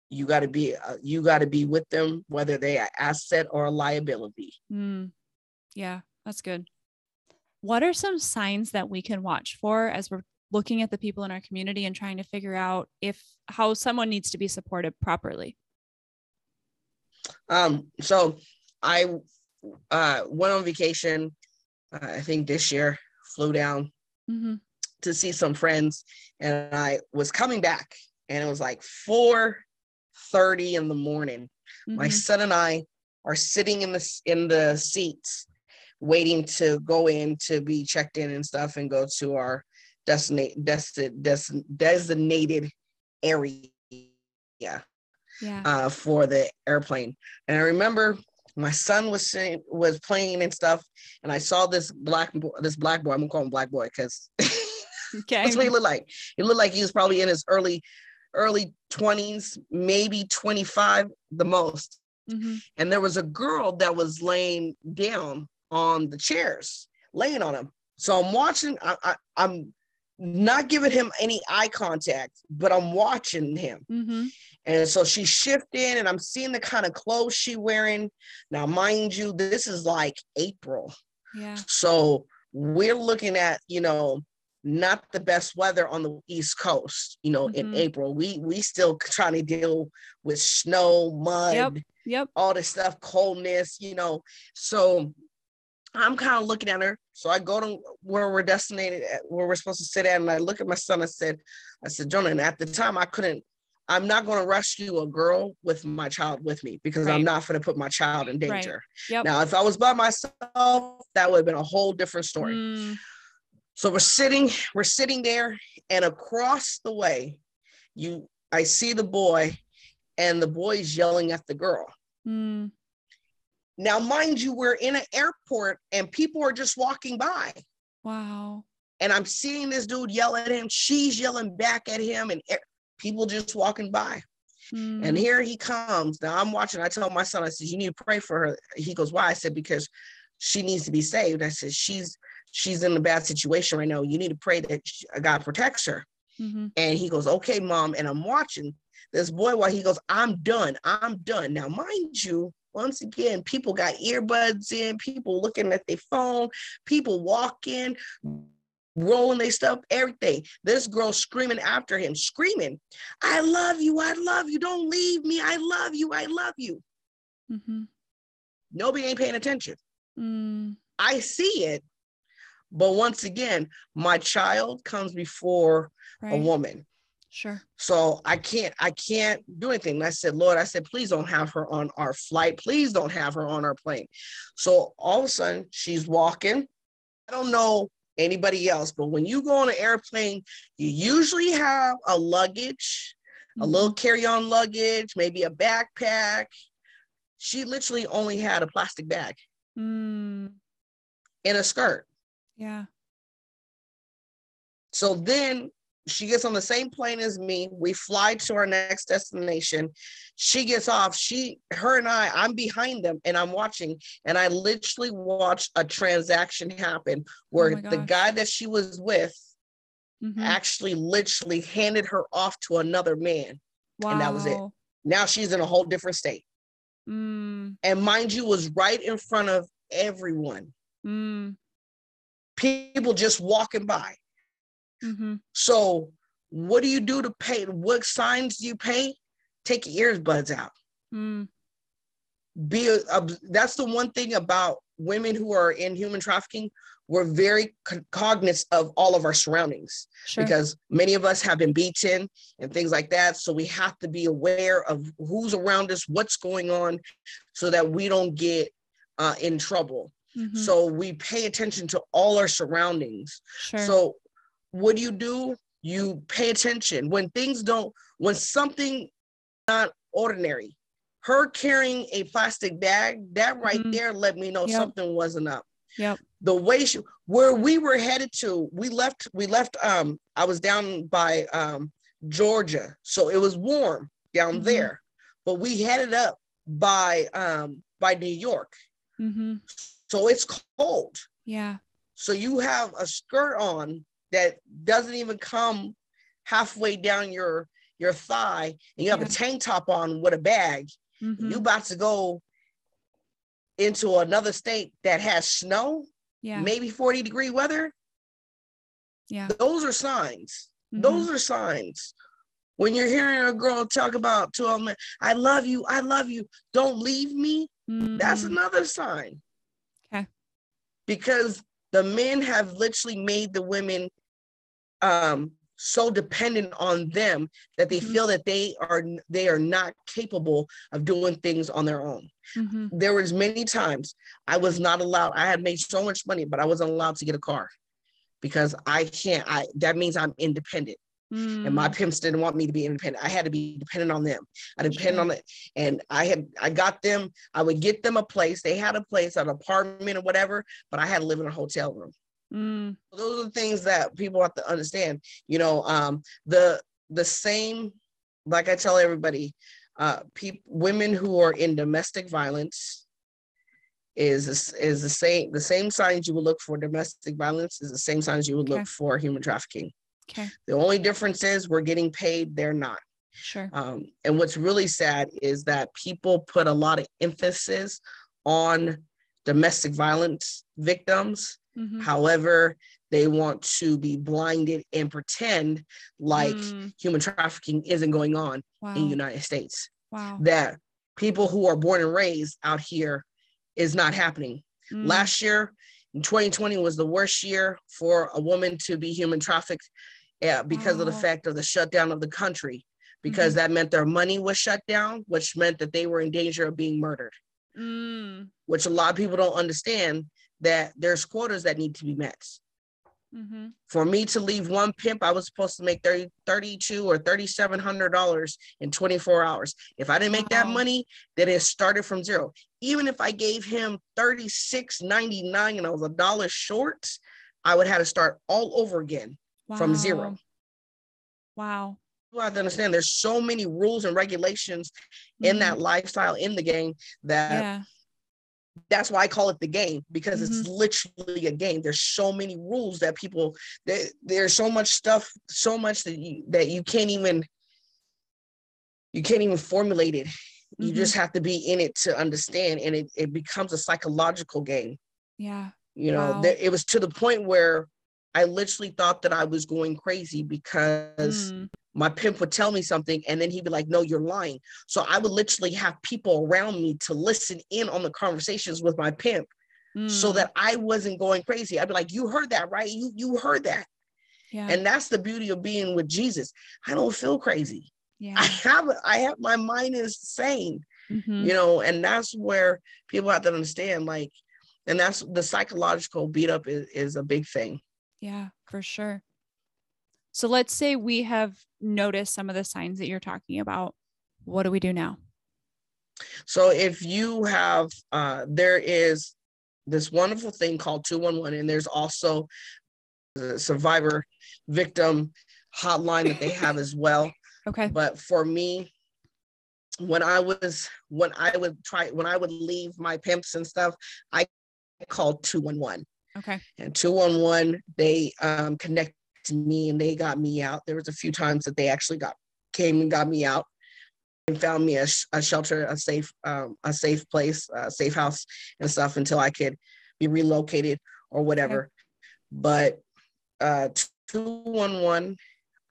B: you got to be uh, you got to be with them whether they are asset or a liability.
A: Mm. Yeah, that's good. What are some signs that we can watch for as we're looking at the people in our community and trying to figure out if how someone needs to be supported properly?
B: Um, so I uh, went on vacation. Uh, I think this year, flew down
A: hmm
B: to see some friends, and I was coming back, and it was like four thirty in the morning. My
A: Mhm.
B: son and I are sitting in the in the seats, waiting to go in to be checked in and stuff, and go to our destinate desti- des- designated area
A: Yeah.
B: uh, for the airplane. And I remember my son was sitting, was playing and stuff, and I saw this black this black boy. I'm gonna call him black boy because
A: Okay.
B: that's what he looked like. He looked like he was probably in his early early 20s, maybe 25 the most.
A: hmm
B: And there was a girl that was laying down on the chairs, laying on him. So I'm watching. I, I, I'm not giving him any eye contact, but I'm watching him.
A: hmm
B: And so she's shifting, and I'm seeing the kind of clothes she wearing. Now, mind you, this is like April.
A: Yeah.
B: So we're looking at, you know, not the best weather on the East Coast, you know, in
A: Mhm.
B: April. We we still trying to deal with snow, mud,
A: Yep. yep.
B: all this stuff, coldness, you know. So I'm kind of looking at her. So I go to where we're destinated at, where we're supposed to sit at, and I look at my son. I said, I said, Jonah, and at the time I couldn't, I'm not going to rescue a girl with my child with me because I'm not going to put my child in
A: Right.
B: danger.
A: Yep.
B: Now, if I was by myself, that would have been a whole different story.
A: Mm.
B: So we're sitting, we're sitting there, and across the way, you I see the boy, and the boy's yelling at the girl.
A: Mm.
B: Now, mind you, we're in an airport and people are just walking by.
A: Wow.
B: And I'm seeing this dude yell at him. She's yelling back at him, and people just walking by.
A: Mm.
B: And here he comes. Now I'm watching. I tell my son, I said, You need to pray for her. He goes, Why? I said, Because she needs to be saved. I said, She's she's in a bad situation right now. You need to pray that sh- God protects her.
A: Mhm.
B: And he goes, Okay, mom. And I'm watching this boy while he goes, I'm done. I'm done. Now, mind you, once again, people got earbuds in, people looking at their phone, people walking, rolling their stuff, everything. This girl screaming after him, screaming, I love you. I love you. Don't leave me. I love you. I love you.
A: Mhm.
B: Nobody ain't paying attention.
A: Mm.
B: I see it. But once again, my child comes before a woman.
A: Sure.
B: So I can't, I can't do anything. And I said, Lord, I said, please don't have her on our flight. Please don't have her on our plane. So all of a sudden she's walking. I don't know anybody else, but when you go on an airplane, you usually have a luggage, a
A: Mhm.
B: little carry-on luggage, maybe a backpack. She literally only had a plastic bag
A: Mm.
B: and a skirt.
A: Yeah.
B: So then she gets on the same plane as me. We fly to our next destination. She gets off. She, her, and I, I'm behind them and I'm watching. And I literally watched a transaction happen where
A: Oh
B: the guy that she was with
A: Mhm.
B: actually literally handed her off to another man.
A: Wow.
B: and that was it. Now she's in a whole different state.
A: Mm,
B: And mind you, was right in front of everyone.
A: mm,
B: People just walking by.
A: mm-hmm.
B: So what do you do to pay? What signs do you pay? Take your earbuds out.
A: Mm,
B: Be a, a- that's the one thing about women who are in human trafficking. We're very co- cognizant of all of our surroundings
A: sure.
B: because many of us have been beaten and things like that. So we have to be aware of who's around us, what's going on, so that we don't get uh, in trouble.
A: Mhm,
B: So we pay attention to all our surroundings.
A: sure.
B: So what do you do? You pay attention when things don't, when something not ordinary. Her carrying a plastic bag, that right
A: Mhm.
B: there let me know
A: Yep.
B: something wasn't up.
A: Yep.
B: The way she, where we were headed to, we left, we left, um, I was down by um Georgia, so it was warm down
A: Mhm.
B: there. But we headed up by um by New York.
A: hmm
B: So it's cold.
A: Yeah.
B: So you have a skirt on that doesn't even come halfway down your your thigh, and you have
A: Yeah.
B: a tank top on with a bag.
A: hmm
B: You about to go into another state that has snow,
A: yeah.
B: maybe 40 degree weather.
A: yeah.
B: Those are signs.
A: mhm,
B: Those are signs. When you're hearing a girl talk about to a man, I love you, I love you, don't leave me, that's
A: mhm,
B: another sign. Because the men have literally made the women um so dependent on them that they
A: Mhm.
B: feel that they are they are not capable of doing things on their own.
A: mhm,
B: There was many times I was not allowed. I had made so much money, but I wasn't allowed to get a car because I can't. I that means I'm independent and my
A: mm,
B: pimps didn't want me to be independent. I had to be dependent on them. I depended
A: Sure.
B: on it, and I had I got them. I would get them a place. They had a place, an apartment or whatever, but I had to live in a hotel room.
A: mm,
B: Those are the things that people have to understand. You know, um, the the same, like I tell everybody, uh, people, women who are in domestic violence is is the same the same signs you would look for domestic violence is the same signs you would
A: Okay.
B: look for human trafficking.
A: Okay.
B: The only difference is we're getting paid, they're not.
A: Sure.
B: Um, and what's really sad is that people put a lot of emphasis on domestic violence victims.
A: Mhm,
B: However, they want to be blinded and pretend like
A: mm,
B: human trafficking isn't going on
A: wow.
B: in the United States.
A: wow.
B: That people who are born and raised out here is not happening.
A: mm,
B: Last year, in 2020 was the worst year for a woman to be human trafficked uh, because of the fact of the shutdown of the country, because that meant their money was shut down, which meant that they were in danger of being murdered,
A: mm,
B: which a lot of people don't understand that there's quotas that need to be met.
A: mhm,
B: For me to leave one pimp, I was supposed to make 30, 32 or $3,700 in 24 hours. If I didn't make that money, then it started from zero. Even if I gave him $36.99 and I was a dollar short, I would have to start all over again from zero.
A: wow. Wow.
B: You have to understand there's so many rules and regulations in that lifestyle in the game that
A: Mm-hmm. Yeah.
B: that's why I call it the game because it's literally a game. There's so many rules that people there, there's so much stuff, so much that you that you can't even you can't even formulate it. You
A: Mhm.
B: just have to be in it to understand, and it, it becomes a psychological game.
A: Yeah.
B: You know,
A: Wow.
B: there, it was to the point where I literally thought that I was going crazy because
A: Mm,
B: my pimp would tell me something and then he'd be like, no, you're lying. So I would literally have people around me to listen in on the conversations with my pimp so
A: mm,
B: that I wasn't going crazy. I'd be like, you heard that, right? You you heard that.
A: yeah.
B: And that's the beauty of being with Jesus. I don't feel crazy.
A: yeah.
B: I have I have my mind is sane,
A: mhm,
B: you know, and that's where people have to understand, like, and that's the psychological beat up is, is a big thing.
A: Yeah, for sure. So let's say we have noticed some of the signs that you're talking about. What do we do now?
B: So if you have, uh, there is this wonderful thing called 211, and there's also the survivor victim hotline that they have as well.
A: Okay.
B: But for me, when I was, when I would try, when I would leave my pimps and stuff, I called 211
A: Okay.
B: and 211 they um connected me and they got me out there was a few times that they actually got came and got me out and found me a, a shelter, a safe, um, a safe place, a safe house and stuff until I could be relocated or whatever. Okay. But uh, 211,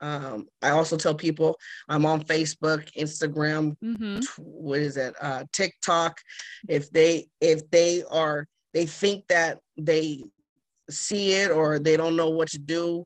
B: um, I also tell people I'm on Facebook, Instagram, mm-hmm. what is it, uh, TikTok. If they if they are they think that they see it or they don't know what to do,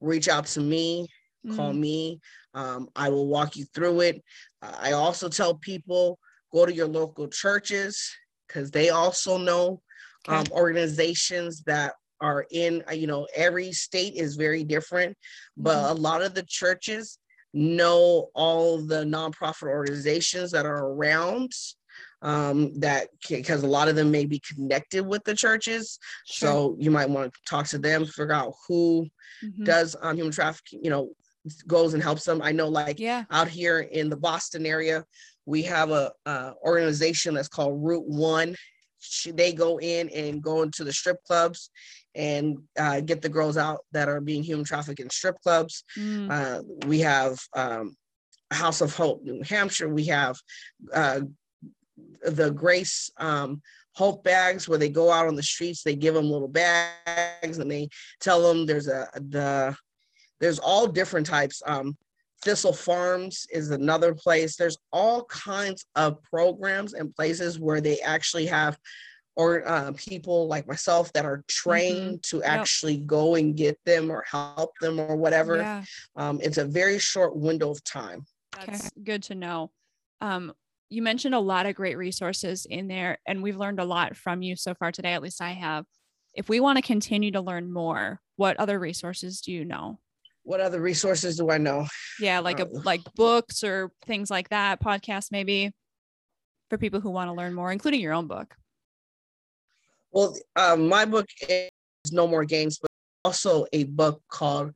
B: reach out to me, mm-hmm. call me. Um, I will walk you through it. I also tell people go to your local churches because they also know okay. um, organizations that are in, uh, you know, every state is very different, but mm-hmm. a lot of the churches know all the nonprofit organizations that are around um, that because a lot of them may be connected with the churches. Sure. So you might want to talk to them, figure out who mm-hmm. does um, human trafficking, you know, goes and helps them. I know, like yeah. out here in the Boston area, we have a uh, organization that's called Route One. They go in and go into the strip clubs and uh, get the girls out that are being human trafficked in strip clubs. Mm. Uh, we have um, House of Hope, New Hampshire. We have uh, the Grace um, Hope bags where they go out on the streets. They give them little bags and they tell them there's a the there's all different types. Um, Thistle Farms is another place. There's all kinds of programs and places where they actually have or uh, people like myself that are trained mm-hmm. to actually yep. go and get them or help them or whatever. Yeah. Um, it's a very short window of time.
A: That's okay. good to know. Um, you mentioned a lot of great resources in there, and we've learned a lot from you so far today. At least I have. If we want to continue to learn more, what other resources do you know?
B: what other resources do I know?
A: Yeah, like a uh, like books or things like that, podcasts maybe for people who want to learn more, including your own book.
B: Well, um, my book is No More Games, but also a book called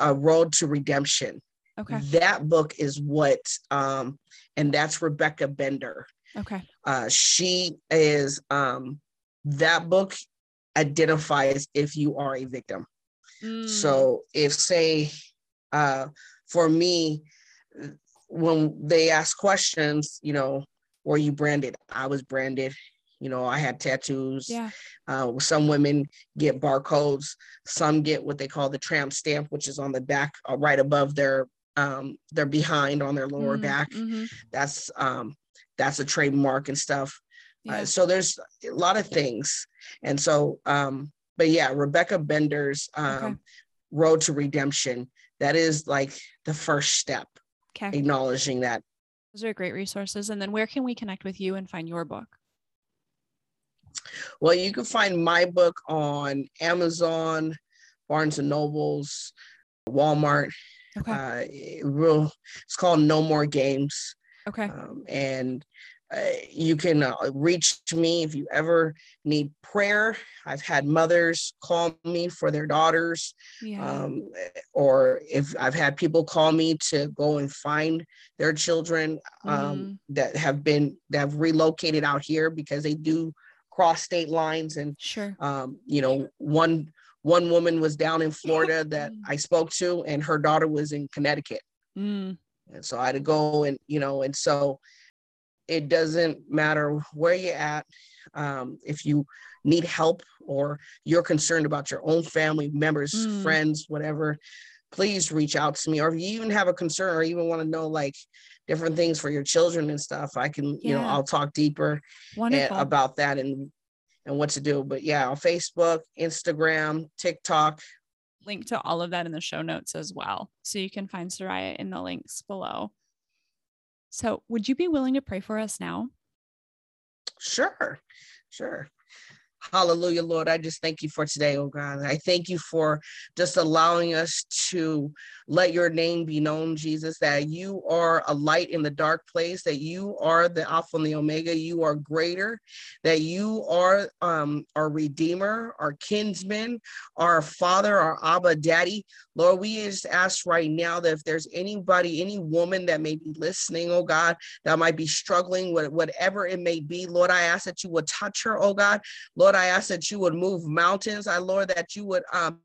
B: uh, Road to Redemption. Okay. That book is what, um, and that's Rebecca Bender.
A: Okay.
B: Uh, she is, um, that book identifies if you are a victim. Mm. So if say uh, for me, when they ask questions, you know, were you branded? I was branded. You know, I had tattoos.
A: Yeah.
B: Uh, some women get barcodes. Some get what they call the tramp stamp, which is on the back, uh, right above their um, their behind on their lower mm back. Mm-hmm. That's um, that's a trademark and stuff. Uh, yeah. Uh, so there's a lot of things, and so um, but yeah, Rebecca Bender's um, okay. Road to Redemption. That is like the first step. Okay. Acknowledging that.
A: Those are great resources. And then where can we connect with you and find your book?
B: Well, you can find my book on Amazon, Barnes and Nobles, Walmart. Okay. Uh, real, it's called No More Games.
A: Okay. Um,
B: and uh, you can uh, reach me if you ever need prayer. I've had mothers call me for their daughters, yeah. um, or if I've had people call me to go and find their children um, mm. that have been that have relocated out here because they do cross state lines. And
A: sure,
B: um, you know, one one woman was down in Florida that mm. I spoke to, and her daughter was in Connecticut. Mm. And so I had to go and you know, and so it doesn't matter where you're at. Um, if you need help or you're concerned about your own family members, mm. friends, whatever, please reach out to me. Or if you even have a concern or even want to know like different things for your children and stuff, I can, yeah. you know, I'll talk deeper about that and and what to do. But yeah, on Facebook, Instagram, TikTok.
A: Link to all of that in the show notes as well. So you can find Soraya in the links below. So, would you be willing to pray for us now?
B: Sure, sure. Hallelujah, Lord. I just thank you for today, oh God. I thank you for just allowing us to let your name be known, Jesus, that you are a light in the dark place, that you are the Alpha and the Omega, you are greater, that you are um, our Redeemer, our kinsman, our Father, our Abba Daddy. Lord, we just ask right now that if there's anybody, any woman that may be listening, oh God, that might be struggling with whatever it may be, Lord, I ask that you would touch her, oh God. Lord, I ask that you would move mountains. I, Lord, that you would um,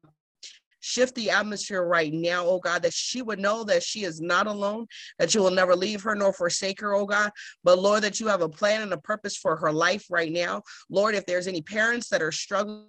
B: shift the atmosphere right now, oh God, that she would know that she is not alone, that you will never leave her nor forsake her, oh God. But Lord, that you have a plan and a purpose for her life right now. Lord, if there's any parents that are struggling,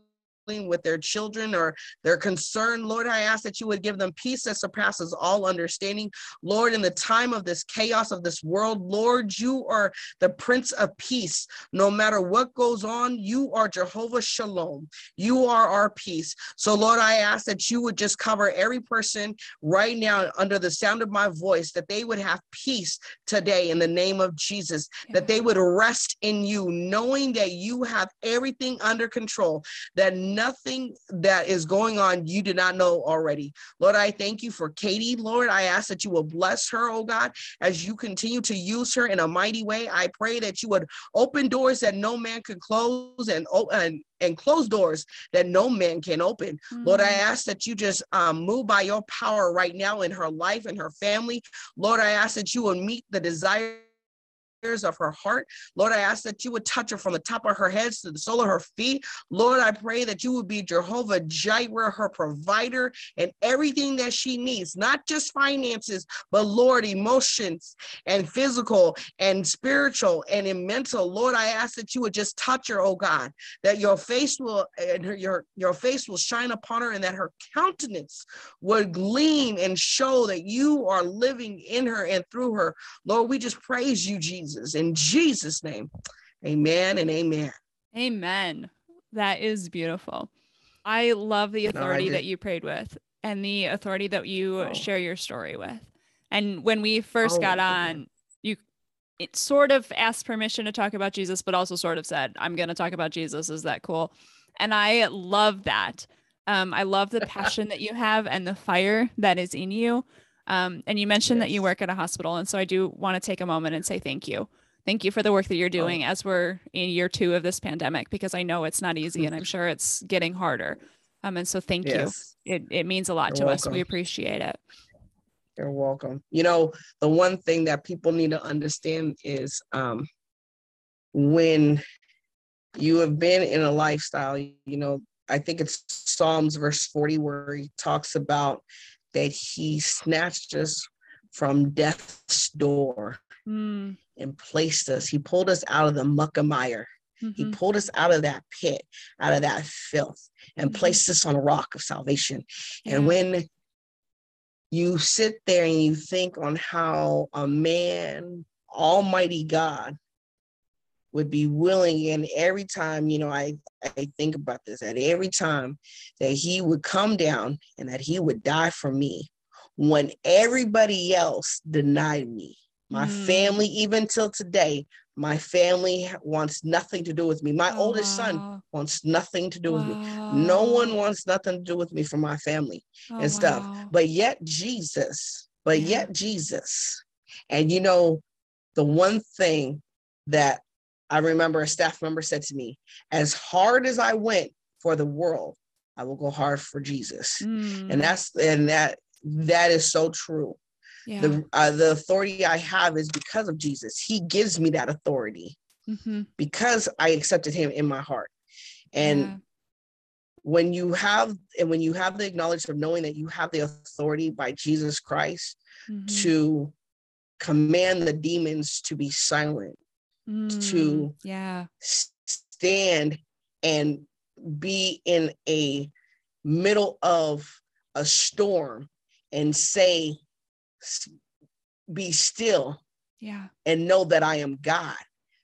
B: with their children or their concern. Lord, I ask that you would give them peace that surpasses all understanding. Lord, in the time of this chaos of this world, Lord, you are the Prince of Peace. No matter what goes on, you are Jehovah Shalom. You are our peace. So, Lord, I ask that you would just cover every person right now under the sound of my voice, that they would have peace today in the name of Jesus, that they would rest in you, knowing that you have everything under control, that nothing that is going on you do not know already. Lord, I thank you for Katie. Lord, I ask that you will bless her, oh God, as you continue to use her in a mighty way. I pray that you would open doors that no man could close and open and close doors that no man can open. Mm-hmm. Lord, I ask that you just um, move by your power right now in her life and her family. Lord, I ask that you will meet the desire of her heart. Lord, I ask that you would touch her from the top of her head to the sole of her feet. Lord, I pray that you would be Jehovah Jireh, her provider, and everything that she needs, not just finances, but Lord, emotions and physical and spiritual and in mental. Lord, I ask that you would just touch her, oh God, that your face will and her, your, your face will shine upon her and that her countenance would gleam and show that you are living in her and through her. Lord, we just praise you, Jesus. In Jesus' name, amen and amen.
A: Amen. That is beautiful. I love the authority no, that you prayed with and the authority that you oh. share your story with. And when we first oh, got on, you it sort of asked permission to talk about Jesus, but also sort of said, I'm going to talk about Jesus. Is that cool? And I love that. Um, I love the passion that you have and the fire that is in you. Um, and you mentioned yes. that you work at a hospital. And so I do want to take a moment and say thank you. Thank you for the work that you're oh. doing oh. as we're in year two of this pandemic, because I know it's not easy and I'm sure it's getting harder. Um, and so thank yes. you. It, it means a lot you're to welcome. us. We appreciate it.
B: You're welcome. You know, the one thing that people need to understand is um, when you have been in a lifestyle, you know, I think it's Psalms verse 40 where he talks about that he snatched us from death's door mm. and placed us. He pulled us out of the muck and mire. Mm-hmm. He pulled us out of that pit, out of that filth, and mm-hmm. placed us on a rock of salvation. Yeah. And when you sit there and you think on how a man, Almighty God, would be willing and every time you know i i think about this that every time that he would come down and that he would die for me when everybody else denied me my mm. family even till today my family wants nothing to do with me my oh, oldest son wants nothing to do wow. with me no one wants nothing to do with me from my family oh, and stuff wow. but yet jesus but yeah. yet jesus and you know the one thing that I remember a staff member said to me, as hard as I went for the world, I will go hard for Jesus. Mm. And that's and that that is so true. Yeah. The uh, the authority I have is because of Jesus. He gives me that authority mm-hmm. because I accepted him in my heart. And yeah. when you have and when you have the acknowledgement of knowing that you have the authority by Jesus Christ mm-hmm. to command the demons to be silent mm, to
A: yeah
B: stand and be in a middle of a storm and say be still
A: yeah
B: and know that i am god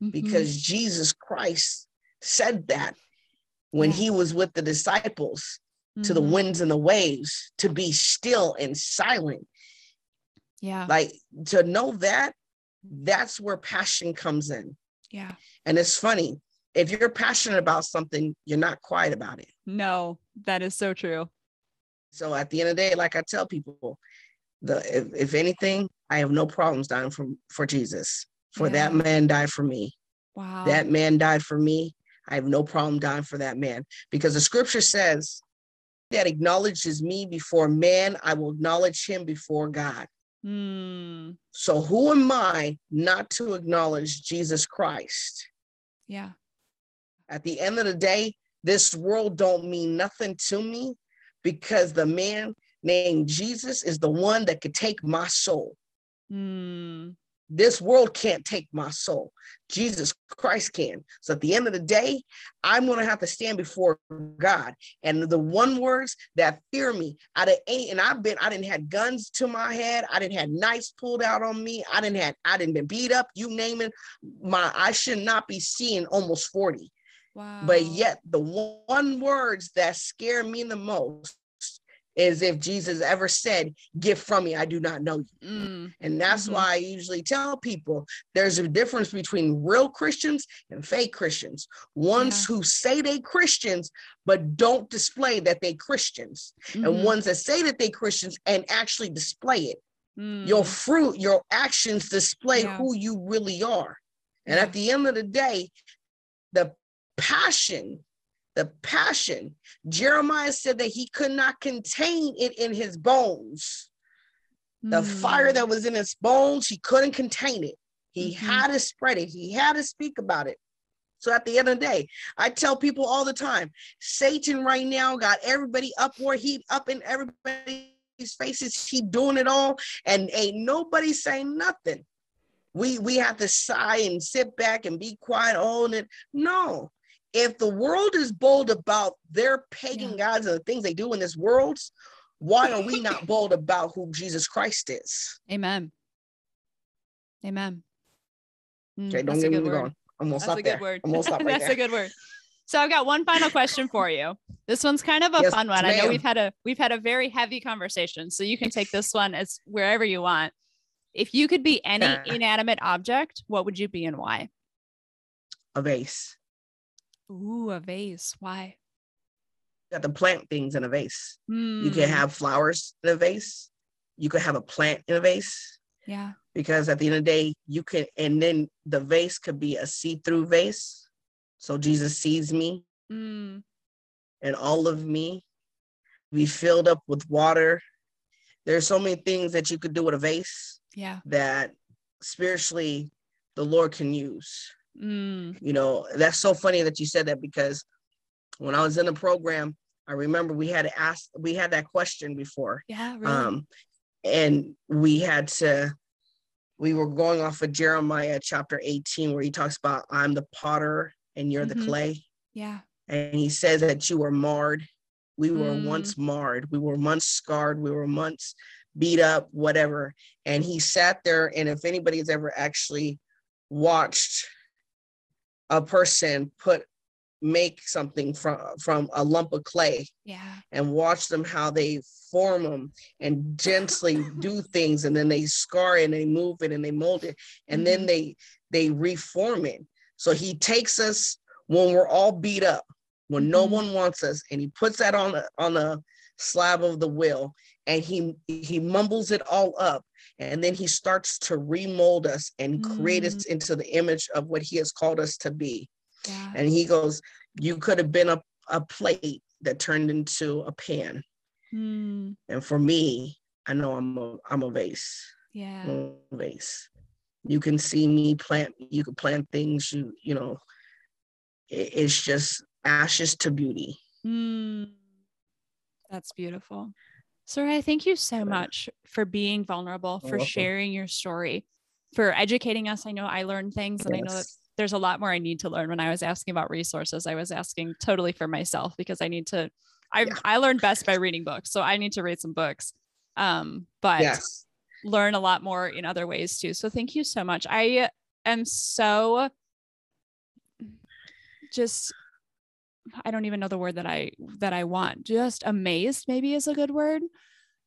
B: mm-hmm. because jesus christ said that when yeah. he was with the disciples mm-hmm. to the mm-hmm. winds and the waves to be still and silent
A: yeah
B: like to know that that's where passion comes in.
A: Yeah.
B: And it's funny. If you're passionate about something, you're not quiet about it.
A: No, that is so true.
B: So at the end of the day, like I tell people, the if, if anything, I have no problems dying for, for Jesus. For yeah. that man died for me.
A: Wow.
B: That man died for me. I have no problem dying for that man because the scripture says that acknowledges me before man, I will acknowledge him before God.
A: Mm.
B: So who am I not to acknowledge Jesus Christ?
A: Yeah.
B: At the end of the day, this world don't mean nothing to me because the man named Jesus is the one that could take my soul.
A: Mm.
B: This world can't take my soul. Jesus Christ can. So at the end of the day, I'm going to have to stand before God. And the one words that fear me out of any, and I've been, I didn't have guns to my head. I didn't have knives pulled out on me. I didn't have, I didn't been beat up. You name it. My, I should not be seeing almost 40.
A: Wow.
B: But yet the one words that scare me the most is if Jesus ever said, Get from me, I do not know you.
A: Mm.
B: And that's
A: Mhm.
B: why I usually tell people there's a difference between real Christians and fake Christians. Ones who say they Christians, but don't display that they Christians.
A: Mhm.
B: And ones that say that they Christians and actually display it.
A: Mm.
B: Your fruit, your actions display
A: Yeah.
B: who you really are. And
A: Yeah.
B: at the end of the day, the passion, the passion, Jeremiah said that he could not contain it in his bones. The fire
A: Mm.
B: that was in his bones, he couldn't contain it. He
A: Mhm.
B: had to spread it, he had to speak about it. So at the end of the day, I tell people all the time Satan right now got everybody up where he up in everybody's faces. He doing it all, and ain't nobody saying nothing. We we have to sigh and sit back and be quiet. And it, no. If the world is bold about their pagan gods and the things they do in this world, why are we not bold about who Jesus Christ is?
A: Amen. Amen. Mm,
B: Okay, don't
A: that's a
B: get me
A: good word.
B: going. I'm gonna
A: That's
B: stop
A: a
B: there.
A: good word.
B: I'm gonna stop right
A: That's
B: there.
A: a good word. So I've got one final question for you. This one's kind of a
B: Yes,
A: fun one. I know we've had a we've had a very heavy conversation, so you can take this one as wherever you want. If you could be any inanimate object, what would you be and why?
B: A vase.
A: Ooh, a vase. Why?
B: You got to plant things in a vase. You
A: Mm,
B: can have flowers in a vase. You could have a plant in a vase
A: yeah.
B: because at the end of the day, you can, and then the vase could be a see-through vase. So Jesus sees me
A: Mm,
B: and all of me be filled up with water. There's so many things that you could do with a vase
A: yeah.
B: that spiritually the Lord can use.
A: Mm,
B: You know, that's so funny that you said that because when I was in the program, I remember we had to ask, we had that question before.
A: yeah. Really.
B: Um, and we had to, we were going off of Jeremiah chapter 18, where he talks about, I'm the potter and you're
A: Mhm.
B: the clay.
A: yeah.
B: And he says that you were marred. We were
A: Mm.
B: once marred. We were once scarred. We were once beat up, whatever. And he sat there. And if anybody's ever actually watched a person put make something from from a lump of clay
A: Yeah.
B: and watch them how they form them and gently do things and then they scar it and they move it and they mold it and then
A: Mhm.
B: they they reform it so he takes us when we're all beat up when no
A: Mhm.
B: one wants us and he puts that on a on a slab of the will and he he mumbles it all up and then he starts to remold us and create us into the image of what he has called us to be
A: Yeah.
B: and he goes, You could have been a, a plate that turned into a pan.
A: Mm,
B: And for me, I know I'm a I'm a vase.
A: yeah.
B: I'm a vase. You can see me plant, you can plant things, you you know, it- it's just ashes to beauty.
A: Mm, that's beautiful. Soraya, thank you so much for being vulnerable,
B: You're
A: for
B: welcome.
A: sharing your story, for educating us. I know I learned things, and I know that there's a lot more I need to learn. When I was asking about resources, I was asking totally for myself because I need to. I
B: Yeah.
A: I learned best by reading books, so I need to read some books. Um, but
B: Yes.
A: learn a lot more in other ways too. So thank you so much. I am so just I don't even know the word that I that I want. Just amazed maybe is a good word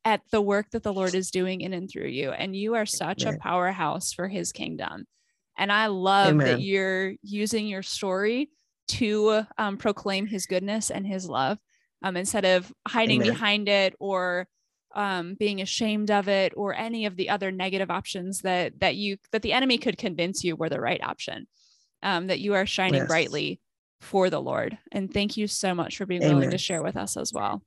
A: at the work that the Lord is doing in and through you. And you are such a powerhouse for his kingdom. And I love that you're using your story to um, proclaim his goodness and his love um, instead of hiding
B: Amen.
A: behind it or um, being ashamed of it or any of the other negative options that that you that the enemy could convince you were the right option um, that you are shining
B: Yes.
A: brightly for the lord and thank you so much for being willing to share with us as well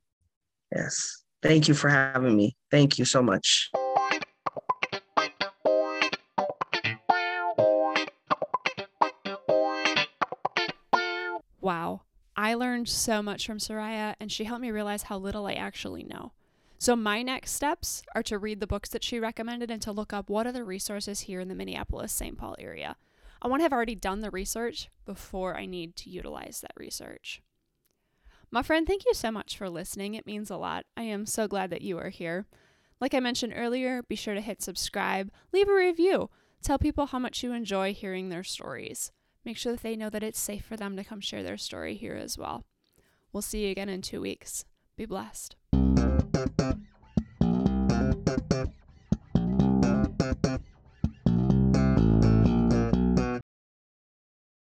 B: Yes. Thank you for having me. Thank you so much.
A: wow I learned so much from Soraya, and she helped me realize how little I actually know. So, my next steps are to read the books that she recommended and to look up what are the resources here in the Minneapolis St. Paul area. I want to have already done the research before I need to utilize that research. My friend, thank you so much for listening. It means a lot. I am so glad that you are here. Like I mentioned earlier, be sure to hit subscribe, leave a review, tell people how much you enjoy hearing their stories. Make sure that they know that it's safe for them to come share their story here as well. We'll see you again in two weeks. Be blessed.